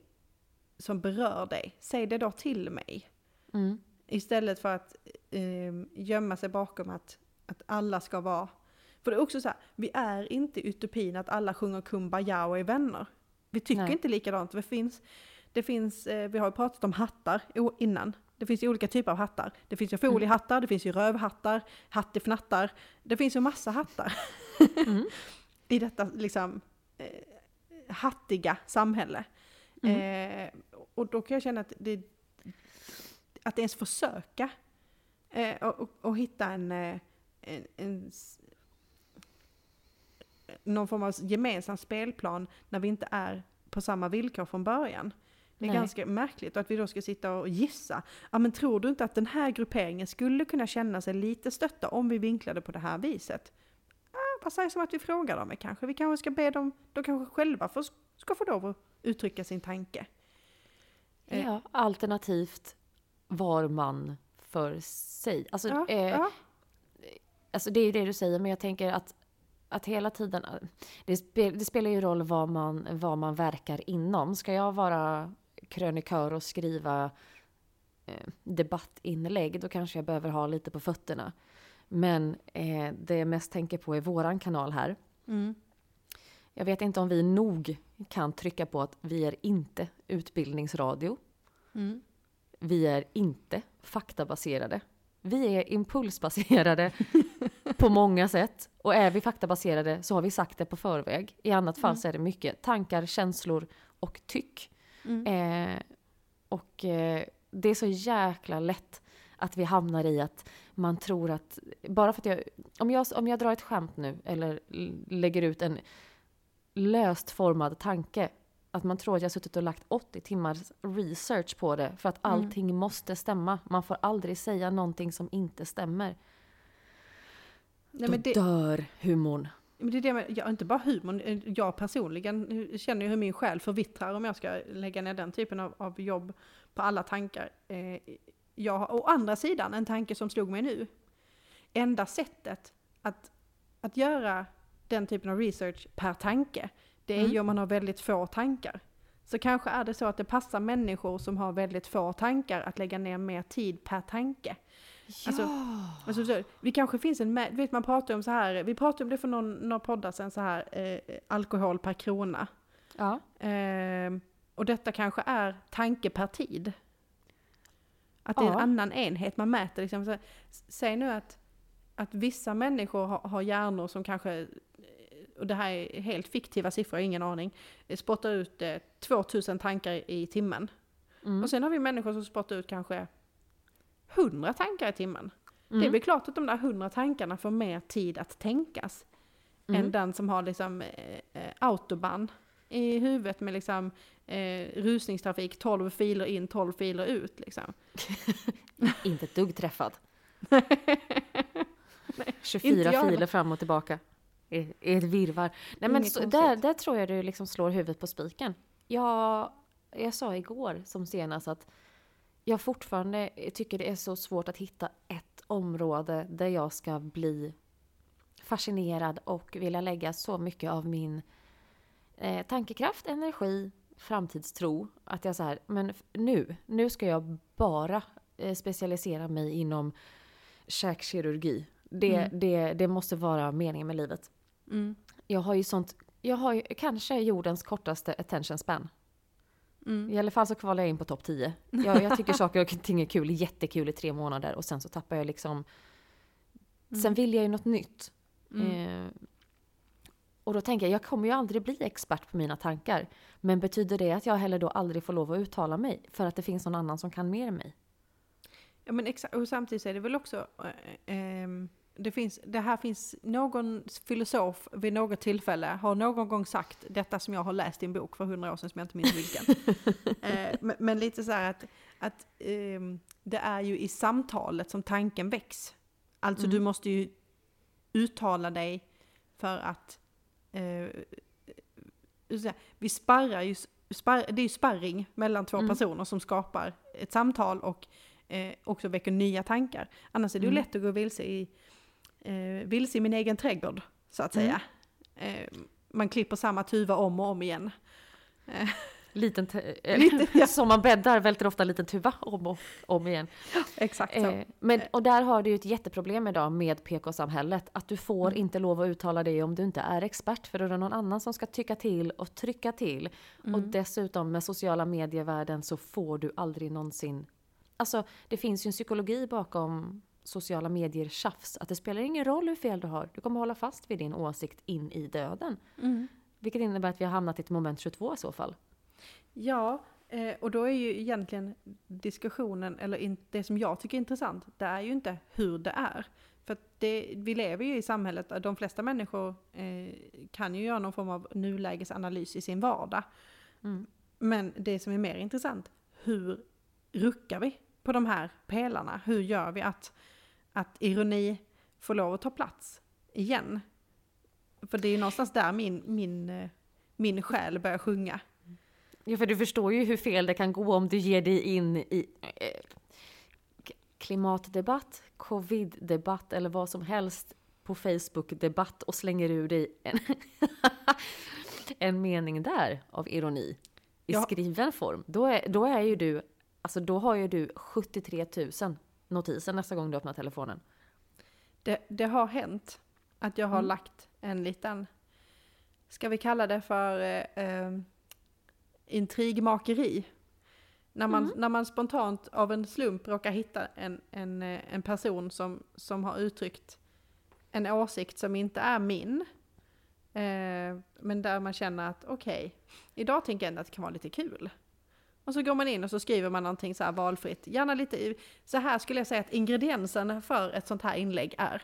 som berör dig, säg det då till mig. Mm. Istället för att eh, gömma sig bakom att, att alla ska vara... För det är också så här, vi är inte i utopin att alla sjunger Kumbaya och är vänner. Vi tycker Nej. inte likadant. Det finns, det finns, eh, vi har ju pratat om hattar innan. Det finns ju olika typer av hattar. Det finns ju foliehattar, det finns ju rövhattar, hattifnattar. Det finns ju massa hattar Mm. i detta liksom eh, hattiga samhälle. Mm. Eh, och då kan jag känna att det, att ens försöka eh, och, och, och hitta en, eh, en, en någon form av gemensam spelplan när vi inte är på samma villkor från början. Det är Nej. ganska märkligt och att vi då ska sitta och gissa. Ja men tror du inte att den här grupperingen skulle kunna känna sig lite stötta om vi vinklade på det här viset? Ja, vad sägs om att vi frågar dem kanske? Vi kanske ska be dem, de kanske själva får, ska få lov att uttrycka sin tanke. Eh. Ja, alternativt var man för sig. Alltså, Ja, eh, ja. Alltså det är ju det du säger, men jag tänker att, att hela tiden... Det, spel, det spelar ju roll vad man, vad man verkar inom. Ska jag vara krönikör och skriva eh, debattinlägg, då kanske jag behöver ha lite på fötterna. Men eh, det jag mest tänker på är våran kanal här. Mm. Jag vet inte om vi nog kan trycka på att vi är inte utbildningsradio. Mm. Vi är inte faktabaserade. Vi är impulsbaserade på många sätt. Och är vi faktabaserade så har vi sagt det på förväg. I annat fall Mm. så är det mycket tankar, känslor och tyck. Mm. Eh, och eh, det är så jäkla lätt att vi hamnar i att man tror att... Bara för att jag... Om jag, om jag drar ett skämt nu eller lägger ut en löst formad tanke. Att man tror att jag suttit och lagt 80 timmars research på det för att Mm. allting måste stämma. Man får aldrig säga någonting som inte stämmer. Nej, Då men det, dör humorn. men det är det med, ja, inte bara humorn, jag personligen känner ju hur min själ förvittrar om jag ska lägga ner den typen av, av jobb på alla tankar. Eh, jag har å andra sidan en tanke som slog mig nu. Enda sättet att, att göra den typen av research per tanke, det är Mm. ju om man har väldigt få tankar. Så kanske är det så att det passar människor som har väldigt få tankar att lägga ner mer tid per tanke. Alltså, Alltså, så, vi kanske finns en, mä- vet man pratar om så här, vi pratade om det för någon, några poddar sen så här, eh, alkohol per krona. ja. Eh, och detta kanske är tanke per tid. Att det är en Ja. annan enhet man mäter. Liksom, så, säg nu att, att vissa människor har, har hjärnor som kanske, eh, och det här är helt fiktiva siffror, ingen aning, eh, spottar ut eh, 2000 tankar i timmen. Mm. Och sen har vi människor som spottar ut kanske 100 tankar i timmen. Det är Mm. väl klart att de där 100 tankarna får mer tid att tänkas. Mm. Än den som har liksom eh, eh, autobahn i huvudet med liksom eh, rusningstrafik, 12 filer in, 12 filer ut liksom. Inte ett dugg träffad. inte 24 jag filer fram och tillbaka. I, i ett virvar. Nej men så, där, där tror jag du liksom slår huvudet på spiken. Jag, jag sa igår som senast att jag fortfarande tycker det är så svårt att hitta ett område där jag ska bli fascinerad och vilja lägga så mycket av min eh, tankekraft, energi, framtidstro. Att jag så här, men nu, nu ska jag bara eh, specialisera mig inom käkkirurgi. Det, Mm. det, det måste vara meningen med livet. Mm. Jag har ju sånt, jag har ju kanske jordens kortaste attention span. Mm. I alla fall så kvalar jag in på topp 10. Jag, jag tycker saker och ting är kul, jättekul i tre månader och sen så tappar jag liksom... Sen vill jag ju något nytt. Mm. Eh, och då tänker jag, jag kommer ju aldrig bli expert på mina tankar. Men betyder det att jag heller då aldrig får lov att uttala mig? För att det finns någon annan som kan mer än mig? Ja men exakt, och samtidigt är det väl också, eh, ehm, det, finns, det här finns någon filosof vid något tillfälle har någon gång sagt detta som jag har läst i en bok för hundra år sedan som jag inte minns vilken. eh, men, men lite så här att, att ehm, det är ju i samtalet som tanken väcks. Alltså Mm. du måste ju uttala dig för att eh, vi sparrar ju, spar, det är ju sparring mellan två Mm. personer som skapar ett samtal och eh, också väcker nya tankar. Annars är det ju Mm. lätt att gå vilse i, eh, vilse i min egen trädgård, så att Mm. säga. Eh, man klipper samma tuva om och om igen. Liten te- eh, Lite, ja. Som man bäddar välter ofta en liten tuva om och om igen. Exakt så. Eh, men, och där har du ju ett jätteproblem idag med PK-samhället. Att du får Mm. inte lov att uttala dig om du inte är expert. För då är det någon annan som ska tycka till och trycka till. Och Mm. dessutom med sociala medievärlden så får du aldrig någonsin... Alltså det finns ju en psykologi bakom sociala medier tjafs. Att det spelar ingen roll hur fel du har. Du kommer hålla fast vid din åsikt in i döden. Mm. Vilket innebär att vi har hamnat i ett moment 22 i så fall. Ja, eh, och då är ju egentligen diskussionen, eller det som jag tycker är intressant, det är ju inte hur det är. För det, vi lever ju i samhället, där de flesta människor eh, kan ju göra någon form av nulägesanalys i sin vardag. Mm. Men det som är mer intressant, hur ruckar vi på de här pelarna? Hur gör vi att, att ironi får lov att ta plats igen? För det är ju någonstans där min, min, eh, min själ börjar sjunga. Ja, för du förstår ju hur fel det kan gå om du ger dig in i eh, klimatdebatt, covid-debatt eller vad som helst på Facebook-debatt och slänger ur dig en, en mening där av ironi i Ja. skriven form. Då är, då är ju du, alltså då har ju du 73 000 notiser nästa gång du öppnar telefonen. Det, det har hänt att jag har Mm. lagt en liten, ska vi kalla det för eh, eh, intrigmakeri. När man, Mm. när man spontant av en slump råkar hitta en, en, eh, en person som, som har uttryckt en åsikt som inte är min. Eh, men där man känner att okej, idag tänker jag ändå att det kan vara lite kul. Och så går man in och så skriver man någonting så här valfritt. Gärna lite, i- så här skulle jag säga att ingrediensen för ett sånt här inlägg är.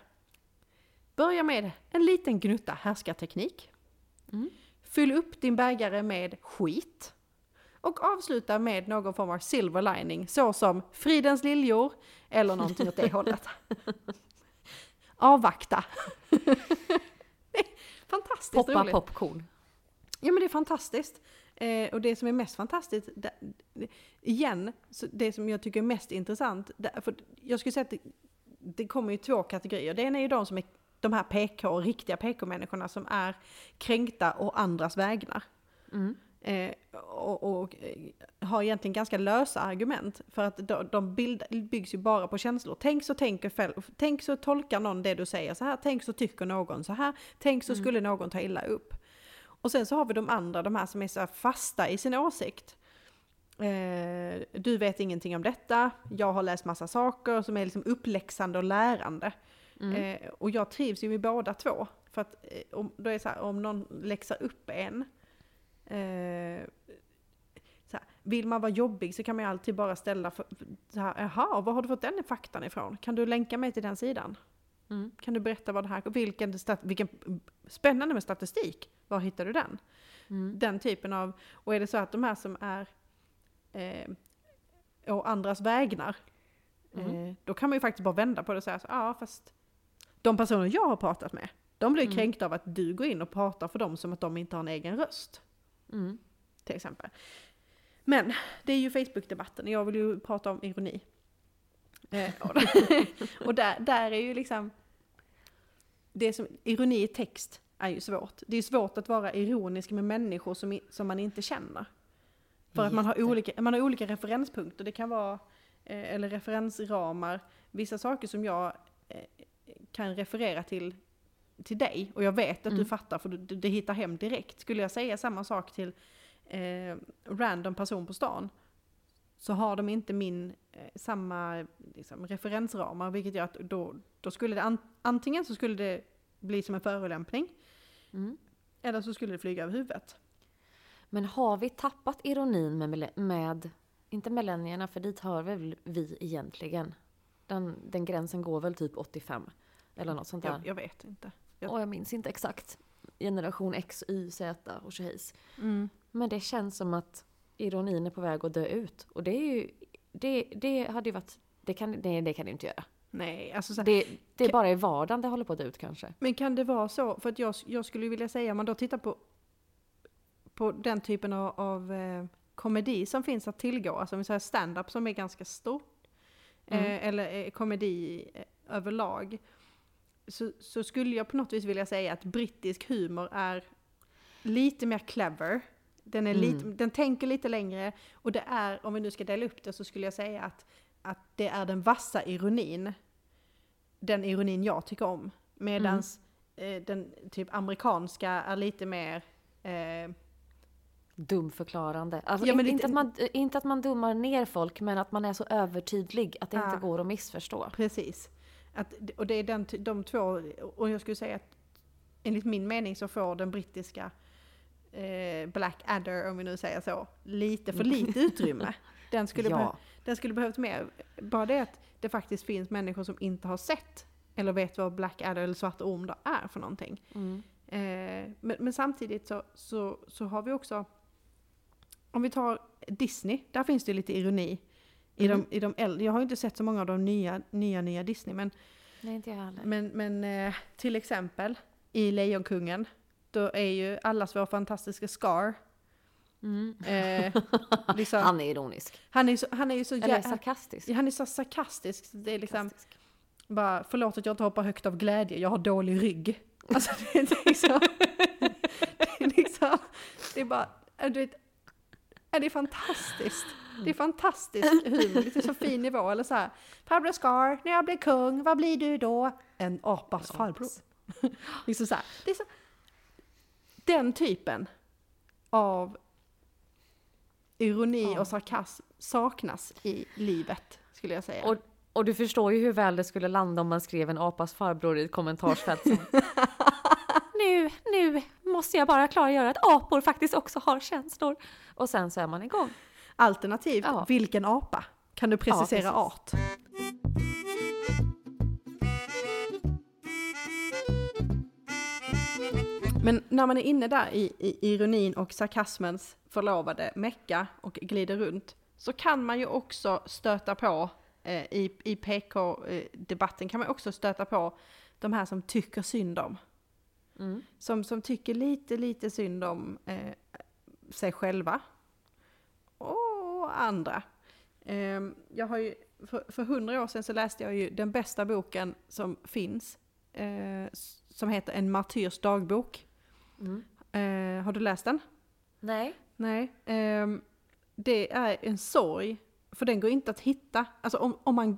Börja med en liten gnutta härskarteknik. Mm. Fyll upp din bägare med skit. Och avsluta med någon form av silver lining, såsom fridens liljor eller någonting åt det hållet. Avvakta. Fantastiskt Poppa roligt. popcorn. Ja men det är fantastiskt. Eh, och det som är mest fantastiskt, det, igen, så det som jag tycker är mest intressant, det, för jag skulle säga att det, det kommer i två kategorier. Det ena är ju de som är de här PK, riktiga PK-människorna som är kränkta och andras vägnar. Mm. Eh, och, och eh, har egentligen ganska lösa argument. För att de, de bild, byggs ju bara på känslor. Tänk så tänker fel, tänk så tolkar någon det du säger så här. Tänk så tycker någon så här. Tänk så skulle någon ta illa upp. Och sen så har vi de andra, de här som är så fasta i sin åsikt. Eh, du vet ingenting om detta, jag har läst massa saker som är liksom uppläxande och lärande. Eh, och jag trivs ju med båda två. För att eh, om, då är så här, om någon läxar upp en, eh, så här, vill man vara jobbig så kan man ju alltid bara ställa för, så här, jaha, var har du fått den faktan ifrån? Kan du länka mig till den sidan? Mm. Kan du berätta vad det här, vilken, vilken spännande med statistik, var hittar du den? Mm. Den typen av, och är det så att de här som är eh, å andras vägnar, Mm. eh, då kan man ju faktiskt bara vända på det och säga så, ja fast de personer jag har pratat med, de blir Mm. kränkta av att du går in och pratar för dem som att de inte har en egen röst, Mm. till exempel. Men det är ju Facebook-debatten och jag vill ju prata om ironi. Eh, och och där, där är ju liksom, det som, ironi i text är ju svårt. Det är svårt att vara ironisk med människor som, som man inte känner. För att man har, Jätte. olika, man har olika referenspunkter. Det kan vara, eh, eller referensramar. Vissa saker som jag eh, kan referera till, till dig och jag vet att du Mm. fattar för du, du, du hittar hem direkt. Skulle jag säga samma sak till eh, random person på stan så har de inte min eh, samma liksom, referensramar vilket gör att då, då skulle det an, antingen så skulle det bli som en förolämpning Mm. eller så skulle det flyga över huvudet. Men har vi tappat ironin med, med inte millennierna, för dit hör väl vi egentligen? Den, den gränsen går väl typ 85? Eller något sånt där. Jag, jag vet inte. jag- Och jag minns inte exakt. Generation X, Y, Z och tjohejs. Mm. Men det känns som att ironin är på väg att dö ut. Och det är ju... Det, det hade ju varit... Det kan, nej, det kan det inte göra. Nej, alltså så Det, det är bara i vardagen det håller på att dö ut kanske. Men kan det vara så, för att jag, jag skulle vilja säga, om man då tittar på, på den typen av, av eh, komedi som finns att tillgå, alltså om vi säger stand-up som är ganska stort, Mm. eh, eller eh, komedi eh, överlag, så, så skulle jag på något vis vilja säga att brittisk humor är lite mer clever. Den, är lite, Mm. den tänker lite längre och det är, om vi nu ska dela upp det så skulle jag säga att, att det är den vassa ironin. Den ironin jag tycker om. Medans eh, den typ amerikanska är lite mer eh, Dumförklarande. Alltså, Ja, inte, lite- att man, inte att man dummar ner folk, men att man är så övertydlig att det Ja. inte går att missförstå. Precis. Att, och det är den, de två, och jag skulle säga att enligt min mening så får den brittiska eh, Black Adder, om vi nu säger så, lite för lite utrymme. Den skulle, Ja. den skulle behövt mer. Bara det att det faktiskt finns människor som inte har sett eller vet vad Black Adder eller Svarta Orm då är för någonting. Mm. Eh, men, men samtidigt så, så, så har vi också om vi tar Disney, där finns det lite ironi. I, Mm. de, i de äldre, jag har inte sett så många av de nya, nya, nya Disney, men, Nej, inte jag men, men eh, till exempel i Lejonkungen, då är ju allas vår fantastiska Scar. Mm. Eh, liksom, han, Han är ironisk. är ju så, han är ju så Eller sarkastisk. han är så sarkastisk. så Det är liksom, Sarkastisk. bara förlåt att jag inte hoppar högt av glädje, jag har dålig rygg. Alltså det är liksom, det är liksom, det är bara, du vet, det är fantastiskt. Det är fantastisk humor, lite så fin nivå. Eller så här, farbror Scar, när jag blir kung, vad blir du då? En apas farbror. liksom så här, det är så, den typen av ironi Ja. och sarkasm saknas i livet, skulle jag säga. Och, och du förstår ju hur väl det skulle landa om man skrev en apas farbror i ett kommentarsfält som Nu, nu måste jag bara klargöra att apor faktiskt också har känslor. Och sen så är man igång. Alternativt, Ja. vilken apa? Kan du precisera precis. art? Men när man är inne där i, i ironin och sarkasmens förlovade mecka och glider runt så kan man ju också stöta på, eh, i, i PK-debatten kan man också stöta på de här som tycker synd om. Mm. Som, som tycker lite, lite synd om eh, sig själva. Och andra. Eh, jag har ju, för, hundra år sedan så läste jag ju den bästa boken som finns. Eh, som heter En martyrs dagbok. Mm. Eh, har du läst den? Nej. Nej. Ehm, det är en sorg, för den går inte att hitta. Alltså om, om, man,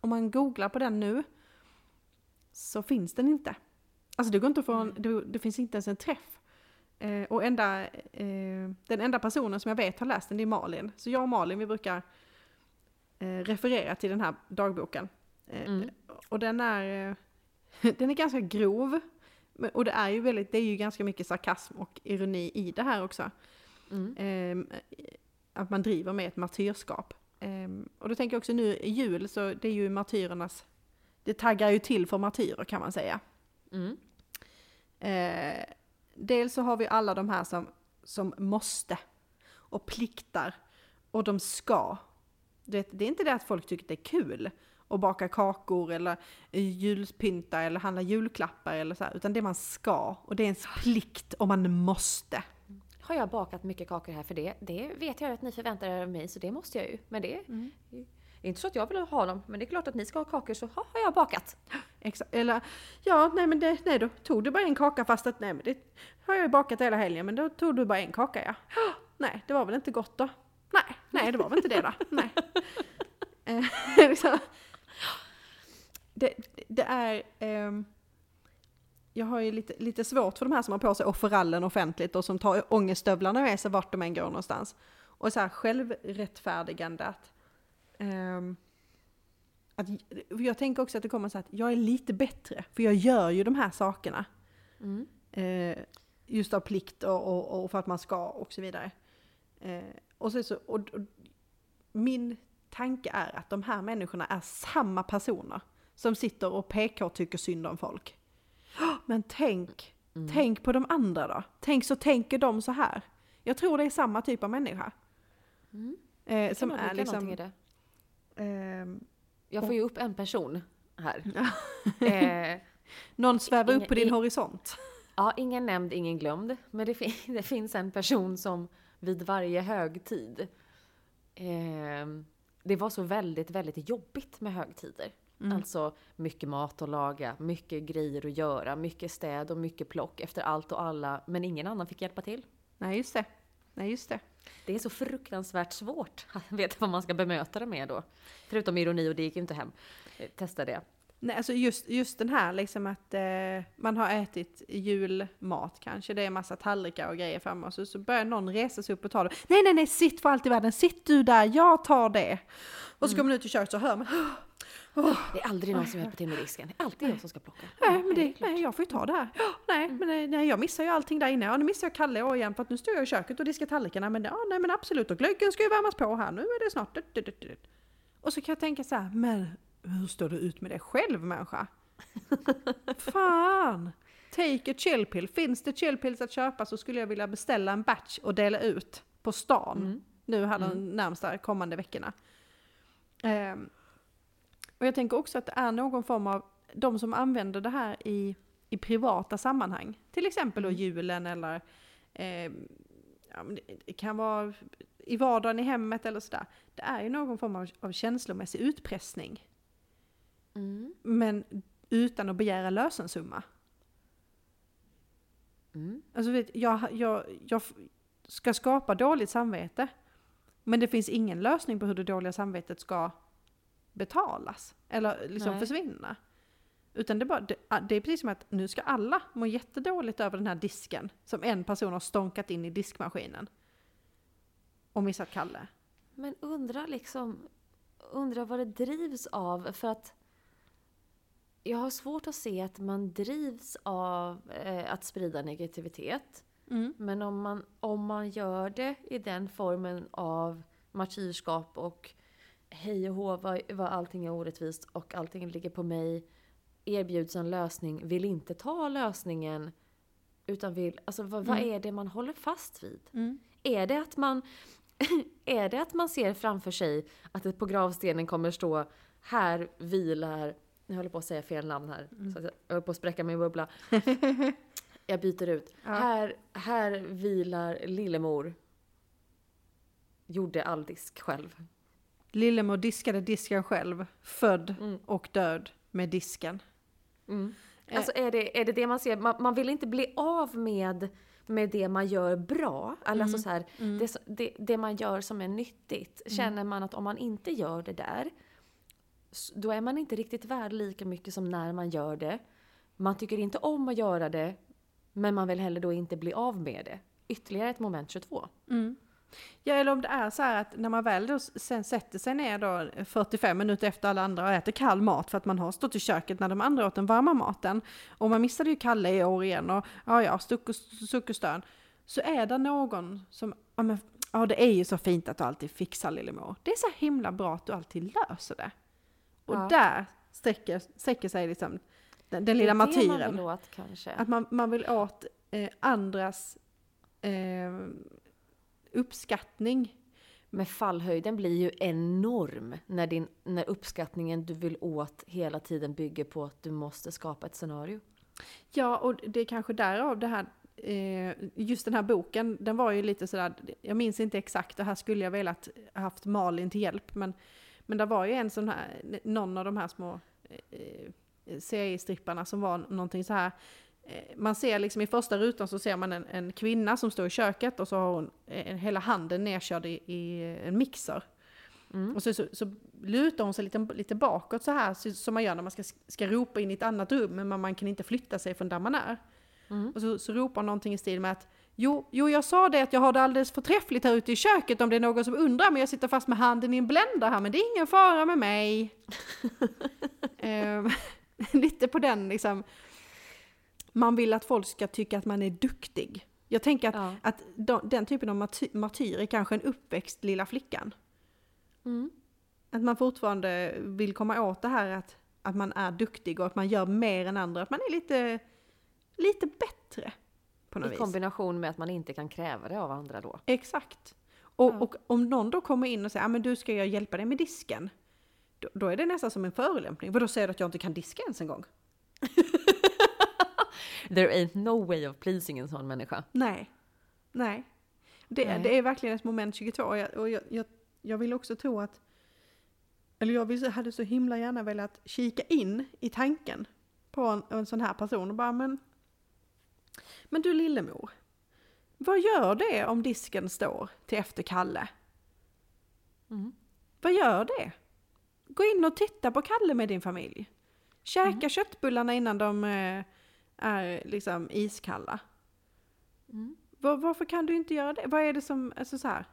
om man googlar på den nu så finns den inte. Alltså det går inte att få en, det, det finns inte ens en träff. Eh, och enda, eh, den enda personen som jag vet har läst den det är Malin. Så jag och Malin vi brukar eh, referera till den här dagboken. Eh, Mm. Och den är, eh, den är ganska grov. Men- Och det är ju väldigt, det är ju ganska mycket sarkasm och ironi i det här också. Mm. Ehm, att man driver med ett martyrskap. Ehm, och då tänker jag också nu i jul så det är ju martyrernas, det taggar ju till för martyrer kan man säga. Mm. Eh, dels så har vi alla de här som, som måste och pliktar och de ska. Du vet, det är inte det att folk tycker det är kul att baka kakor eller julpynta eller handla julklappar eller så här, utan det man ska och det är ens plikt och man måste. Har jag bakat mycket kakor här för det? Det vet jag att ni förväntar er av mig så det måste jag ju. Men det är det är inte så att jag vill ha dem. Men det är klart att ni ska ha kakor så har jag bakat. Exakt. Eller ja, nej men det, nej då tog du bara en kaka fast att nej men det har jag ju bakat hela helgen men då tog du bara en kaka ja. "Ja, Nej, det var väl inte gott då? Nej, nej det var väl inte det då? Nej. Eh, det, det är, ehm, jag har ju lite, lite svårt för de här som har på sig offerallen offentligt och som tar ångeststövlarna med sig vart de än går någonstans. Och så här självrättfärdigande att ehm, att, för jag tänker också att det kommer så att jag är lite bättre, för jag gör ju de här sakerna. Mm. Eh, just av plikt och, och, och för att man ska och så vidare. Eh, och så, så, och, och, min tanke är att de här människorna är samma personer som sitter och PK tycker synd om folk. "Åh, Men tänk, Mm. tänk på de andra då. Tänk så tänker de så här. Jag tror det är samma typ av människa. Mm. Eh, som är liksom... ehm, Jag får ju upp en person här. eh, någon svävar upp Ingen- på din i- horisont. ja, ingen nämnd, ingen glömd. Men det, fin- det finns en person som vid varje högtid eh, det var så väldigt, väldigt jobbigt med högtider. Mm. Alltså mycket mat att laga, mycket grejer att göra, mycket städ och mycket plock efter allt och alla. Men ingen annan fick hjälpa till. Nej, just det. Nej, just det. Det är så fruktansvärt svårt att veta vad man ska bemöta det med då. Förutom ironi och det gick ju inte hem. Eh, Testa det. Nej, alltså just, just den här liksom att eh, man har ätit julmat kanske, det är massa tallrikar och grejer framme och så, så börjar någon resa sig upp och ta det. Nej, nej, nej, sitt för allt i världen, sitt du där, jag tar det. Och så kommer man ut i köket så hör man, Det är aldrig någon som hjälper till med disken. Det är alltid jag som ska plocka. nej, men det nej, jag får ju ta det här. Nej, men nej, jag missar ju allting där inne. Ja, nu missar jag Kalle och igen för att nu står jag i köket och diskar tallrikarna. Men ja, nej, men absolut, och glöggen ska ju värmas på här, nu är det snart. Och så kan jag tänka så här, men hur står du ut med det själv människa? Fan! Take a chill pill. Finns det chill pills att köpa så skulle jag vilja beställa en batch och dela ut på stan Mm. nu här de Mm. närmsta kommande veckorna. Ehm, och jag tänker också att det är någon form av, de som använder det här i, i privata sammanhang, till exempel då Mm. julen eller ehm, ja, det, kan vara i vardagen i hemmet eller sådär. Det är ju någon form av, av känslomässig utpressning. Mm. Men utan att begära lösensumma. Mm. Alltså vet, jag, jag, jag ska skapa dåligt samvete. Men det finns ingen lösning på hur det dåliga samvetet ska betalas. Eller liksom Nej. försvinna. Utan det, är bara, det, det är precis som att nu ska alla må jättedåligt över den här disken. Som en person har stånkat in i diskmaskinen. Och missat Kalle. Men undrar liksom, undrar vad det drivs av för att jag har svårt att se att man drivs av eh, att sprida negativitet. Mm. Men om man, om man gör det i den formen av martyrskap och hej och hå vad, vad allting är orättvist och allting ligger på mig. Erbjuds en lösning, vill inte ta lösningen. Utan vill, alltså vad, vad Mm. är det man håller fast vid? Mm. Är det att man är det att man ser framför sig att det på gravstenen kommer stå här vilar, jag håller på att säga fel namn här, Mm. så jag jag håller på att spräcka min bubbla. jag byter ut. Ja. Här, här vilar Lillemor. Gjorde all disk själv. Lillemor diskade disken själv. Född Mm. och död med disken. Mm. Eh. Alltså är det, är det det man ser? Man, man vill inte bli av med, med det man gör bra. Alltså så här, Mm. det, det, det man gör som är nyttigt. Känner man att om man inte gör det där, då är man inte riktigt värd lika mycket som när man gör det. Man tycker inte om att göra det, men man vill heller då inte bli av med det. Ytterligare ett moment 22. Ja, eller om det är så här att när man väl då sen sätter sig ner då 45 minuter efter alla andra och äter kall mat för att man har stått i köket när de andra åt den varma maten. Och man missade ju Kalle i år igen och ja, ja, suck och, suck och stön. Så är det någon som, ja men, ja det är ju så fint att du alltid fixar Lillemor. Det är så himla bra att du alltid löser det. Och Ja. där sträcker, sträcker sig liksom den, den lilla man martyren. åt. Att man, man vill åt eh, andras eh, uppskattning. Men fallhöjden blir ju enorm när, din, när uppskattningen du vill åt hela tiden bygger på att du måste skapa ett scenario. Ja, och det är kanske därav det här, eh, just den här boken, den var ju lite sådär, jag minns inte exakt, det här skulle jag velat haft Malin till hjälp, men, men det var ju en sån här, någon av de här små eh, seriestripparna som var någonting så här. Eh, Man ser liksom i första rutan så ser man en, en kvinna som står i köket och så har hon eh, hela handen nedkörd i, i en mixer. Mm. Och så, så, så lutar hon sig lite, lite bakåt så här, så, som man gör när man ska, ska ropa in i ett annat rum, men man, man kan inte flytta sig från där man är. Mm. Och så, så ropar hon någonting i stil med att jo, jo, jag sa det att jag har det alldeles förträffligt här ute i köket om det är någon som undrar, men jag sitter fast med handen i en blender här, men det är ingen fara med mig. Ehm, lite på den liksom, man vill att folk ska tycka att man är duktig. Jag tänker att, Ja. att de, den typen av marty, martyr är kanske en uppväxt lilla flickan. Mm. Att man fortfarande vill komma åt det här att, att man är duktig och att man gör mer än andra, att man är lite, lite bättre. På något I vis. kombination med att man inte kan kräva det av andra då. Exakt. Och, Ja. och om någon då kommer in och säger, ah, men du ska jag hjälpa dig med disken. Då, då är det nästan som en förolämpning. Vadå säger du att jag inte kan diska ens en gång? There ain't no way of pleasing en sån människa. Nej. Nej. Det, Nej. det är verkligen ett moment 22 och, jag, och jag, jag, jag vill också tro att, eller jag hade så himla gärna velat kika in i tanken på en, en sån här person och bara men, men du Lillemor, vad gör det om disken står till efter Kalle? Mm. Vad gör det? Gå in och titta på Kalle med din familj. Käka köttbullarna innan de eh, är liksom iskalla. Mm. Var, varför kan du inte göra det? Vad är det som, alltså så här,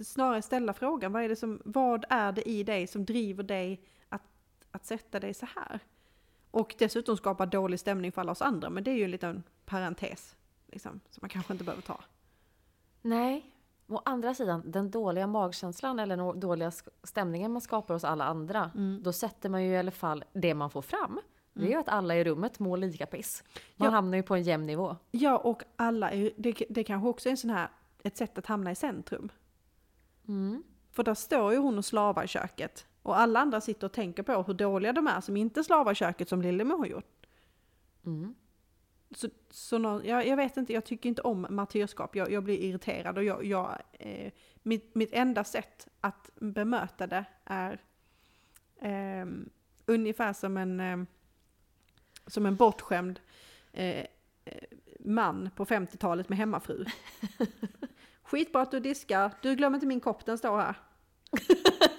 snarare ställa frågan, vad är det som, vad är det i dig som driver dig att, att sätta dig så här? Och dessutom skapa dålig stämning för alla oss andra, men det är ju en liten parentes, liksom, som man kanske inte behöver ta. Nej. Å andra sidan, den dåliga magkänslan eller den dåliga stämningen man skapar hos alla andra, då sätter man ju i alla fall det man får fram. Det är ju att alla i rummet mår lika piss. Man Ja. hamnar ju på en jämn nivå. Ja, och alla är det, det kanske också är en sån här ett sätt att hamna i centrum. Mm. För där står ju hon och slavar i köket. Och alla andra sitter och tänker på hur dåliga de är som inte slavar i köket som Lillemor har gjort. Mm. Så, så nå- jag, jag vet inte, jag tycker inte om martyrskap. Jag, jag blir irriterad och jag, jag, eh, mitt, mitt enda sätt att bemöta det är ehm, ungefär som en, ehm, som en bortskämd eh, eh, man på 50-talet med hemmafru. Skitbra att du diskar, du glömmer inte min kopp, den står här.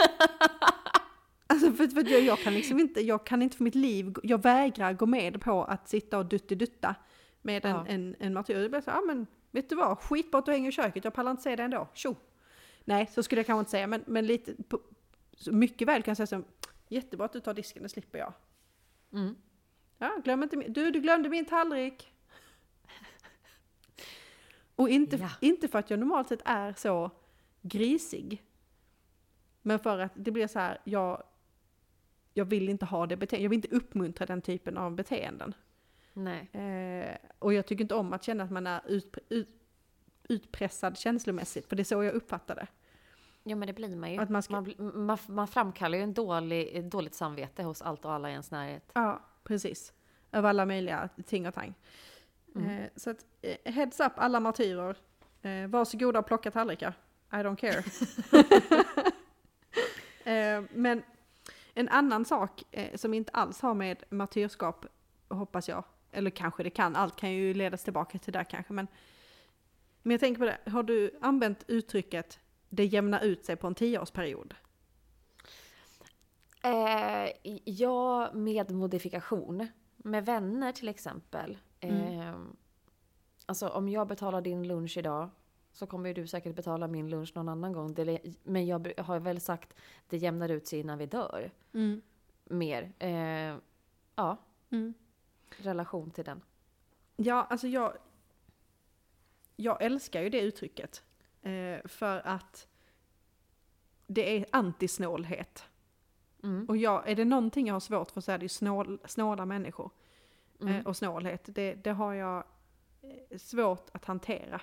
Alltså för, för jag, jag kan liksom inte, jag kan inte för mitt liv, jag vägrar gå med på att sitta och duttidutta med en, Ja. en, en martyr. Det blir så, ja men vet du vad, skitbra att du hänger i köket, jag pallar inte se det ändå, tjo! Nej, så skulle jag kanske inte säga, men, men lite, på, så mycket väl kan jag säga som, jättebra att du tar disken, det slipper jag. Mm. Ja, glöm inte min, du, du glömde min tallrik! Och inte, Ja. inte för att jag normalt sett är så grisig. Men för att det blir så här, jag, jag vill inte ha det beteendet, jag vill inte uppmuntra den typen av beteenden. Nej. Eh, och jag tycker inte om att känna att man är ut, ut, utpressad känslomässigt, för det är så jag uppfattar det. Ja men det blir man ju. Att man ska- man, man, man framkallar ju en dålig, dåligt samvete hos allt och alla i ens närhet. Ja, precis. Över alla möjliga ting och tang. Eh, så att, eh, heads up alla martyrer. Eh, varsågoda och plocka tallrikar. I don't care. eh, men en annan sak som inte alls har med martyrskap, hoppas jag, eller kanske det kan, allt kan ju ledas tillbaka till det kanske, men, men jag tänker på det, har du använt uttrycket det jämnar ut sig på en tioårsperiod? Eh, ja, med modifikation. Med vänner till exempel. Eh, alltså om jag betalar din lunch idag så kommer ju du säkert betala min lunch någon annan gång. Men jag har väl sagt det jämnar ut sig innan vi dör. Mer. Eh, ja, Mm. relation till den. Ja, alltså jag... Jag älskar ju det uttrycket. Eh, för att det är antisnålhet. Mm. Och jag, är det någonting jag har svårt för så är det ju snål, snåla människor. Mm. Eh, och snålhet, det, det har jag eh, svårt att hantera.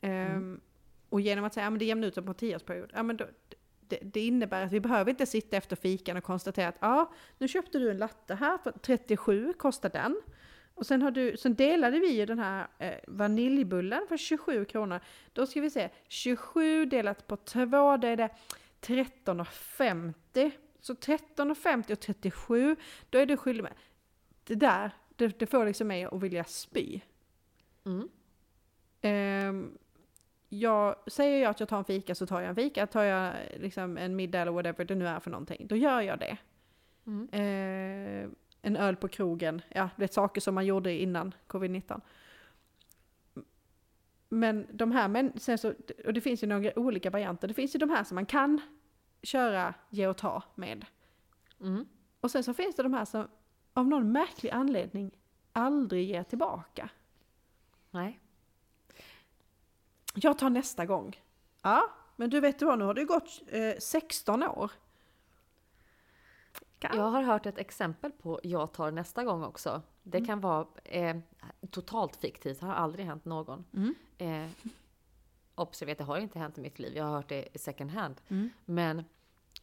Ehm, Och genom att säga att det jämnar ut sig på en tioårsperiod, ja, men då, det, det innebär att vi behöver inte sitta efter fikan och konstatera att ja, nu köpte du en latte här för 37 kostar den. Och sen, har du, sen delade vi ju den här eh, vaniljbullen för 27 kronor. Då ska vi se, 27 delat på 2, det är det 13,50. Så 13,50 och 37, då är du skyldig med. Det där, det, det får liksom mig att vilja spy. Mm. Ehm, jag, säger jag att jag tar en fika så tar jag en fika. Tar jag liksom en middag eller whatever det nu är för någonting, då gör jag det. Mm. Ehm, en öl på krogen, ja det är saker som man gjorde innan covid-19. Men de här, men sen så, och det finns ju några olika varianter. Det finns ju de här som man kan köra ge och ta med. Mm. Och sen så finns det de här som av någon märklig anledning aldrig ger tillbaka. Nej. Jag tar nästa gång. Ja, men du vet du vad, nu har det gått eh, 16 år. Kan. Jag har hört ett exempel på jag tar nästa gång också. Det Mm. kan vara eh, totalt fiktivt, det har aldrig hänt någon. Mm. Eh, observera, det har inte hänt i mitt liv, jag har hört det i second hand. Mm. Men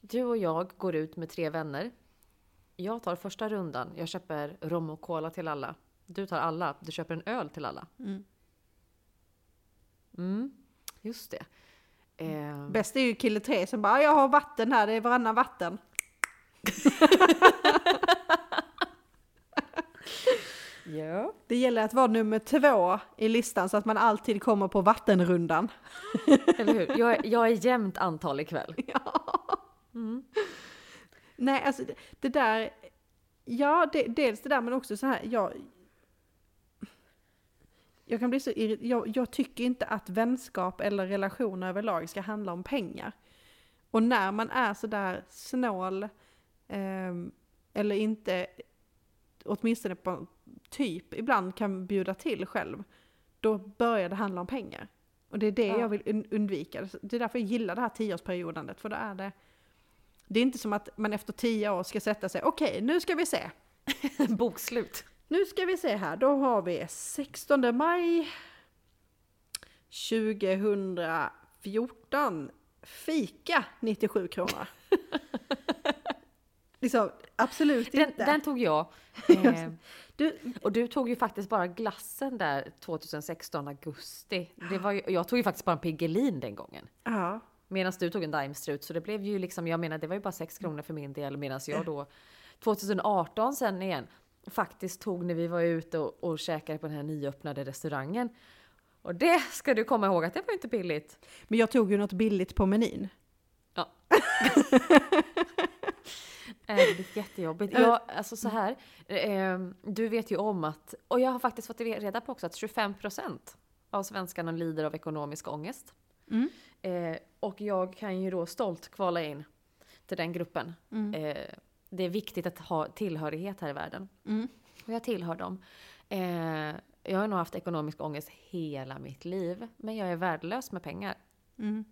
du och jag går ut med tre vänner. Jag tar första rundan, jag köper rom och cola till alla. Du tar alla, du köper en öl till alla. Mm. Mm, just det. Eh, Bäst är ju kille 3 som bara, jag har vatten här, det är varannan vatten. ja. Det gäller att vara nummer två i listan så att man alltid kommer på vattenrundan. Eller hur? Jag är, jag är jämnt antal ikväll. Nej, alltså det, det där, ja, det, dels det där men också så här, jag, jag kan bli så jag, jag tycker inte att vänskap eller relationer överlag ska handla om pengar. Och när man är sådär snål, ehm, eller inte, åtminstone på typ, ibland kan bjuda till själv, då börjar det handla om pengar. Och det är det Ja. jag vill un- undvika. Det är därför jag gillar det här tioårsperiodandet, för då är det det är inte som att man efter tio år ska sätta sig, okej nu ska vi se. Bokslut. Nu ska vi se här, då har vi 16 maj 2014, fika 97 kronor. liksom, absolut Den, inte. den tog jag. Eh, Du, och du tog ju faktiskt bara glassen där 2016 augusti. Det var ju, jag tog ju faktiskt bara en Piggelin den gången. ja, Medan du tog en Daimstrut. Så det blev ju liksom, jag menar det var ju bara 6 kronor för min del. Medan jag då 2018 sen igen faktiskt tog när vi var ute och, och käkade på den här nyöppnade restaurangen. Och det ska du komma ihåg att det var inte billigt. men jag tog ju något billigt på menyn. Ja. Eh, Det blir jättejobbigt. Jag, alltså så här, eh, du vet ju om att, och jag har faktiskt fått reda på också att 25% av svenskarna lider av ekonomisk ångest. Mm. Eh, och jag kan ju då stolt kvala in till den gruppen. Eh, det är viktigt att ha tillhörighet här i världen. Mm. Och jag tillhör dem. Eh, jag har nog haft ekonomisk ångest hela mitt liv, men jag är värdelös med pengar. Mm.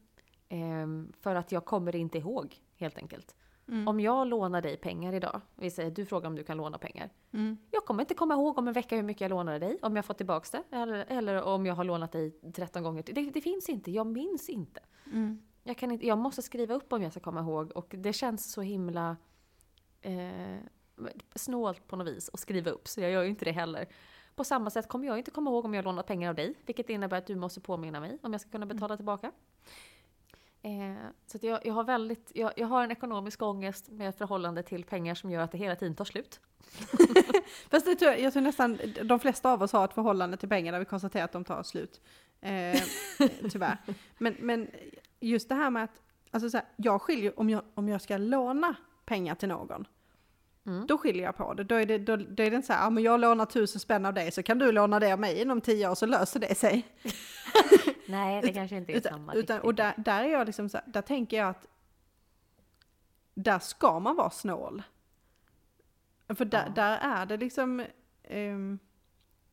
Ehm, för att jag kommer inte ihåg, helt enkelt. Mm. Om jag lånar dig pengar idag, vi säger du frågar om du kan låna pengar. Mm. Jag kommer inte komma ihåg om en vecka hur mycket jag lånade dig, om jag fått tillbaks det, eller, eller om jag har lånat dig 13 gånger. Det, det finns inte, jag minns inte. Mm. Jag, kan inte. jag måste skriva upp om jag ska komma ihåg och det känns så himla eh, snålt på något vis att skriva upp, så jag gör ju inte det heller. På samma sätt kommer jag inte komma ihåg om jag lånat pengar av dig, vilket innebär att du måste påminna mig om jag ska kunna betala tillbaka. Eh, så jag, jag, har väldigt, jag, jag har en ekonomisk ångest med förhållande till pengar som gör att det hela tiden tar slut. Fast det tror jag, jag tror nästan de flesta av oss har ett förhållande till pengar där vi konstaterar att de tar slut. Eh, tyvärr. Men, men just det här med att, alltså så här, jag skiljer, om jag, om jag ska låna pengar till någon, Mm. då skiljer jag på det. Då är det, då, då är det inte så här, ja men jag lånar tusen spänn av dig så kan du låna det av mig inom tio år så löser det sig. Nej, det kanske inte är Utan, samma. utan, och där, där är jag liksom så här, där tänker jag att där ska man vara snål. För där, Ja. där är det liksom, ehm,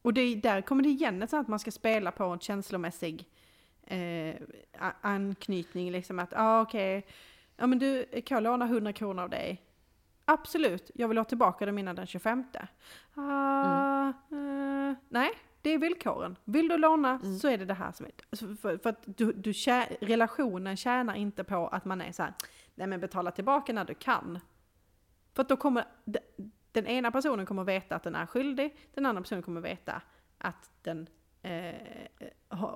och det, där kommer det igen att man ska spela på en känslomässig eh, anknytning, liksom att, ah, okej, ja men du, kan jag låna 100 kronor av dig? Absolut, jag vill ha tillbaka dem innan den 25. Ah, eh, nej, det är villkoren. Vill du låna Mm. så är det det här som är... alltså För, för att du, du tjä, relationen tjänar inte på att man är så här, nej men betala tillbaka när du kan. För att då kommer, de- den ena personen kommer veta att den är skyldig, den andra personen kommer veta att den eh,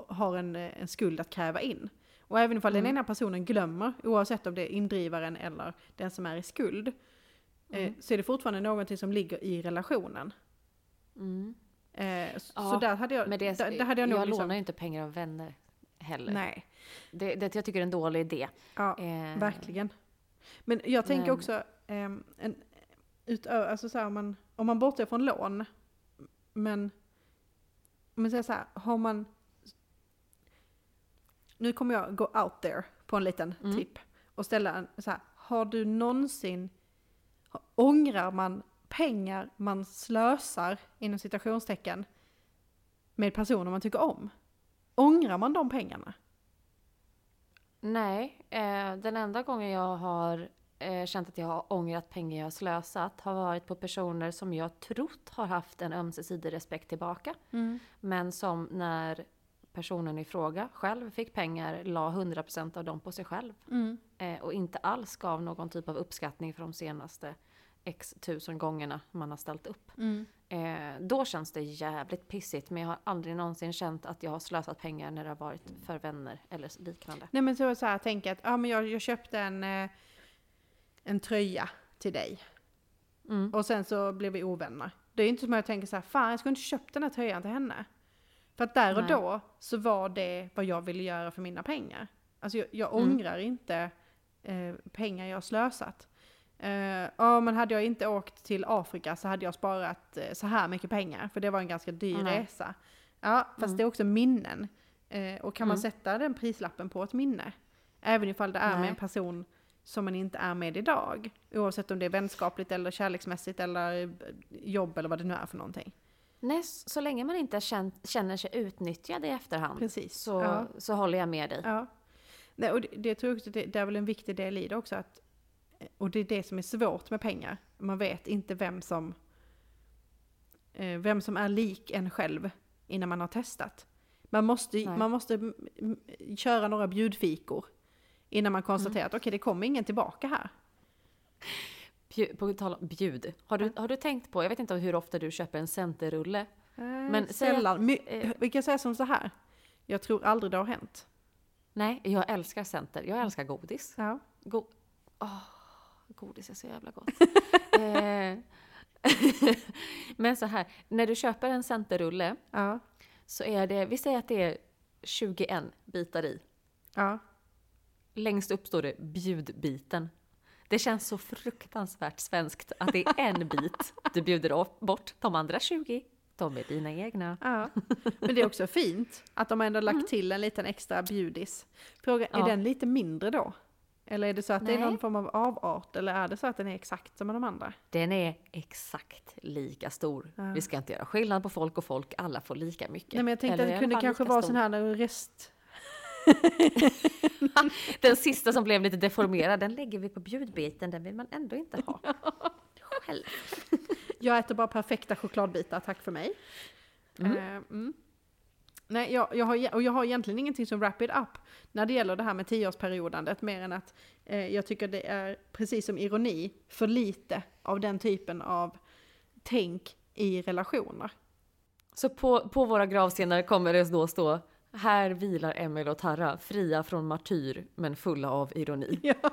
har, en, eh, en skuld att kräva in. Och även ifall den Mm. ena personen glömmer, oavsett om det är indrivaren eller den som är i skuld, eh, Mm. så är det fortfarande någonting som ligger i relationen. Mm. Eh, så Ja, där hade jag, Men det, där, där hade jag nog jag liksom, lånar ju inte pengar av vänner heller. Nej, Det, det, jag tycker det är en dålig idé. ja, Eh, verkligen. Men jag tänker men- också, ehm, en, utö, alltså så här, om, man, om man bortser från lån, men om man säger så här, har man... Nu kommer jag gå out there på en liten Mm. tripp och ställa en så här, har du någonsin, ångrar man pengar man slösar, inom citationstecken, med personer man tycker om? Ångrar man de pengarna? Nej, eh, den enda gången jag har eh, känt att jag har ångrat pengar jag har slösat har varit på personer som jag trott har haft en ömsesidig respekt tillbaka. Men som när personen i fråga själv fick pengar la 100% av dem på sig själv. Mm. Eh, och inte alls gav någon typ av uppskattning för de senaste x tusen gångerna man har ställt upp. Mm. Eh, då känns det jävligt pissigt men jag har aldrig någonsin känt att jag har slösat pengar när det har varit för vänner eller liknande. Nej men så, så här, tänk att ja, men jag, jag köpte en, eh, en tröja till dig Mm. och sen så blev vi ovänner. Det är inte som att jag tänker så här, fan jag skulle inte köpt den här tröjan till henne. För att där och Nej. då så var det vad jag ville göra för mina pengar. Alltså jag, jag Mm. ångrar inte eh, pengar jag har slösat. Eh, ja men hade jag inte åkt till Afrika så hade jag sparat eh, så här mycket pengar, för det var en ganska dyr Nej. resa. Ja, fast Mm. det är också minnen. Eh, och kan man Mm. sätta den prislappen på ett minne? Även ifall det är med Nej. en person som man inte är med idag. Oavsett om det är vänskapligt eller kärleksmässigt eller jobb eller vad det nu är för någonting. Nej, så länge man inte känn, känner sig utnyttjad i efterhand Precis. så, Ja. så håller jag med dig. Ja. Nej, och det, det tror jag också, det, det är väl en viktig del i det också att, och det är det som är svårt med pengar. Man vet inte vem som, eh, vem som är lik en själv innan man har testat. Man måste, Nej. man måste köra några bjudfikor innan man konstaterar Mm. att okej, det kommer ingen tillbaka här. På tal om bjud. Har du, har du tänkt på, jag vet inte hur ofta du köper en centerrulle. Men Men säg att- sällan. My, eh, vi kan säga som så här. Jag tror aldrig det har hänt. Nej, jag älskar center. Jag älskar godis. Ja. Go- Åh, godis är så jävla gott. eh, men så här, när du köper en centerrulle Ja. så är det, vi säger att det är 21 bitar i. Ja. Längst upp står det bjudbiten. Det känns så fruktansvärt svenskt att det är en bit du bjuder bort. De andra 20, de är dina egna. ja. Men det är också fint att de ändå lagt till en liten extra bjudis. Frågan, är Ja. den lite mindre då? Eller är det så att det är Nej. någon form av avart? Eller är det så att den är exakt som de andra? Den är exakt lika stor. Ja. Vi ska inte göra skillnad på folk och folk, alla får lika mycket. Nej men jag tänkte Eller att det kunde kanske vara stor. sån här rest... Den sista som blev lite deformerad, den lägger vi på bjudbiten, den vill man ändå inte ha. Själv. Jag äter bara perfekta chokladbitar, tack för mig. Mm. Eh, mm. Nej, jag, jag, har, och jag har egentligen ingenting som wrap it up när det gäller det här med tioårsperiodandet, mer än att eh, jag tycker det är, precis som ironi, för lite av den typen av tänk i relationer. Så på, på våra gravstenar kommer det då stå här vilar Emil och Tara, fria från martyr men fulla av ironi. Ja.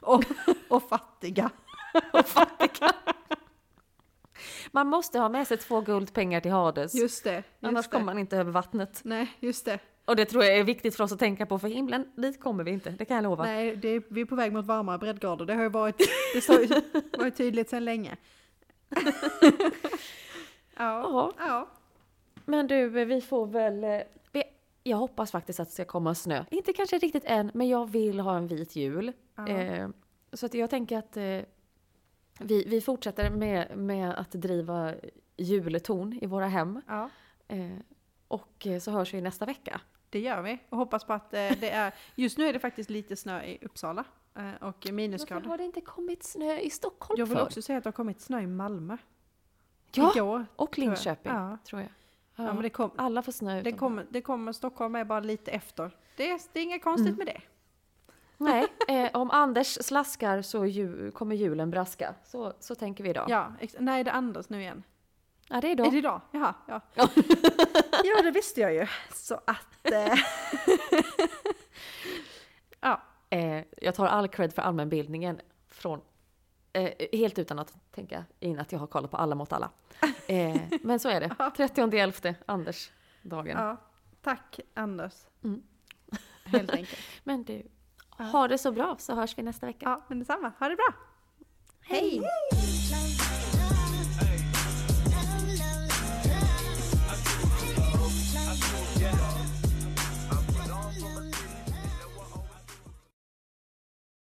Och, och fattiga. Och fattiga. Man måste ha med sig två guldpengar till Hades. Just det. Just Annars det. kommer man inte över vattnet. Nej, just det. Och det tror jag är viktigt för oss att tänka på, för himlen, dit kommer vi inte, det kan jag lova. Nej, är, vi är på väg mot varmare breddgrader. Det har ju varit, det står ju, varit tydligt sedan länge. ja, Ja. ja. Men du, vi får väl... eh, Jag hoppas faktiskt att det ska komma snö. Inte kanske riktigt än, men jag vill ha en vit jul. Ja. Eh, så att jag tänker att eh, vi, vi fortsätter med, med att driva jultorn i våra hem. ja. Eh, och så hörs vi nästa vecka. Det gör vi och hoppas på att eh, det är, just nu är det faktiskt lite snö i Uppsala eh, och Varför minusgrader. har det inte kommit snö i Stockholm Jag vill för? också säga att det har kommit snö i Malmö. Ja, Igår. och jag. Linköping, Ja. tror jag. Ja, men det, kom, Alla får snö det, kommer, det kommer, Stockholm är bara lite efter. Det är, det är inget konstigt Mm. med det. Nej, eh, om Anders slaskar så ju, kommer julen braska. Så, så tänker vi idag. Ja, ex- nej det är Anders nu igen. Ja, det är Är då. det idag? Jaha, ja. Ja. ja, det visste jag ju. Så att... Eh, ja, Eh, jag tar all cred för allmänbildningen från eh, helt utan att tänka in att jag har kollat på Alla mot alla. Eh, men så är det. 30.11, Anders-dagen. ja. Tack Anders. Mm. Helt enkelt. Men du. Ha det så bra så hörs vi nästa vecka. Ja, men detsamma. Ha det bra. Hej!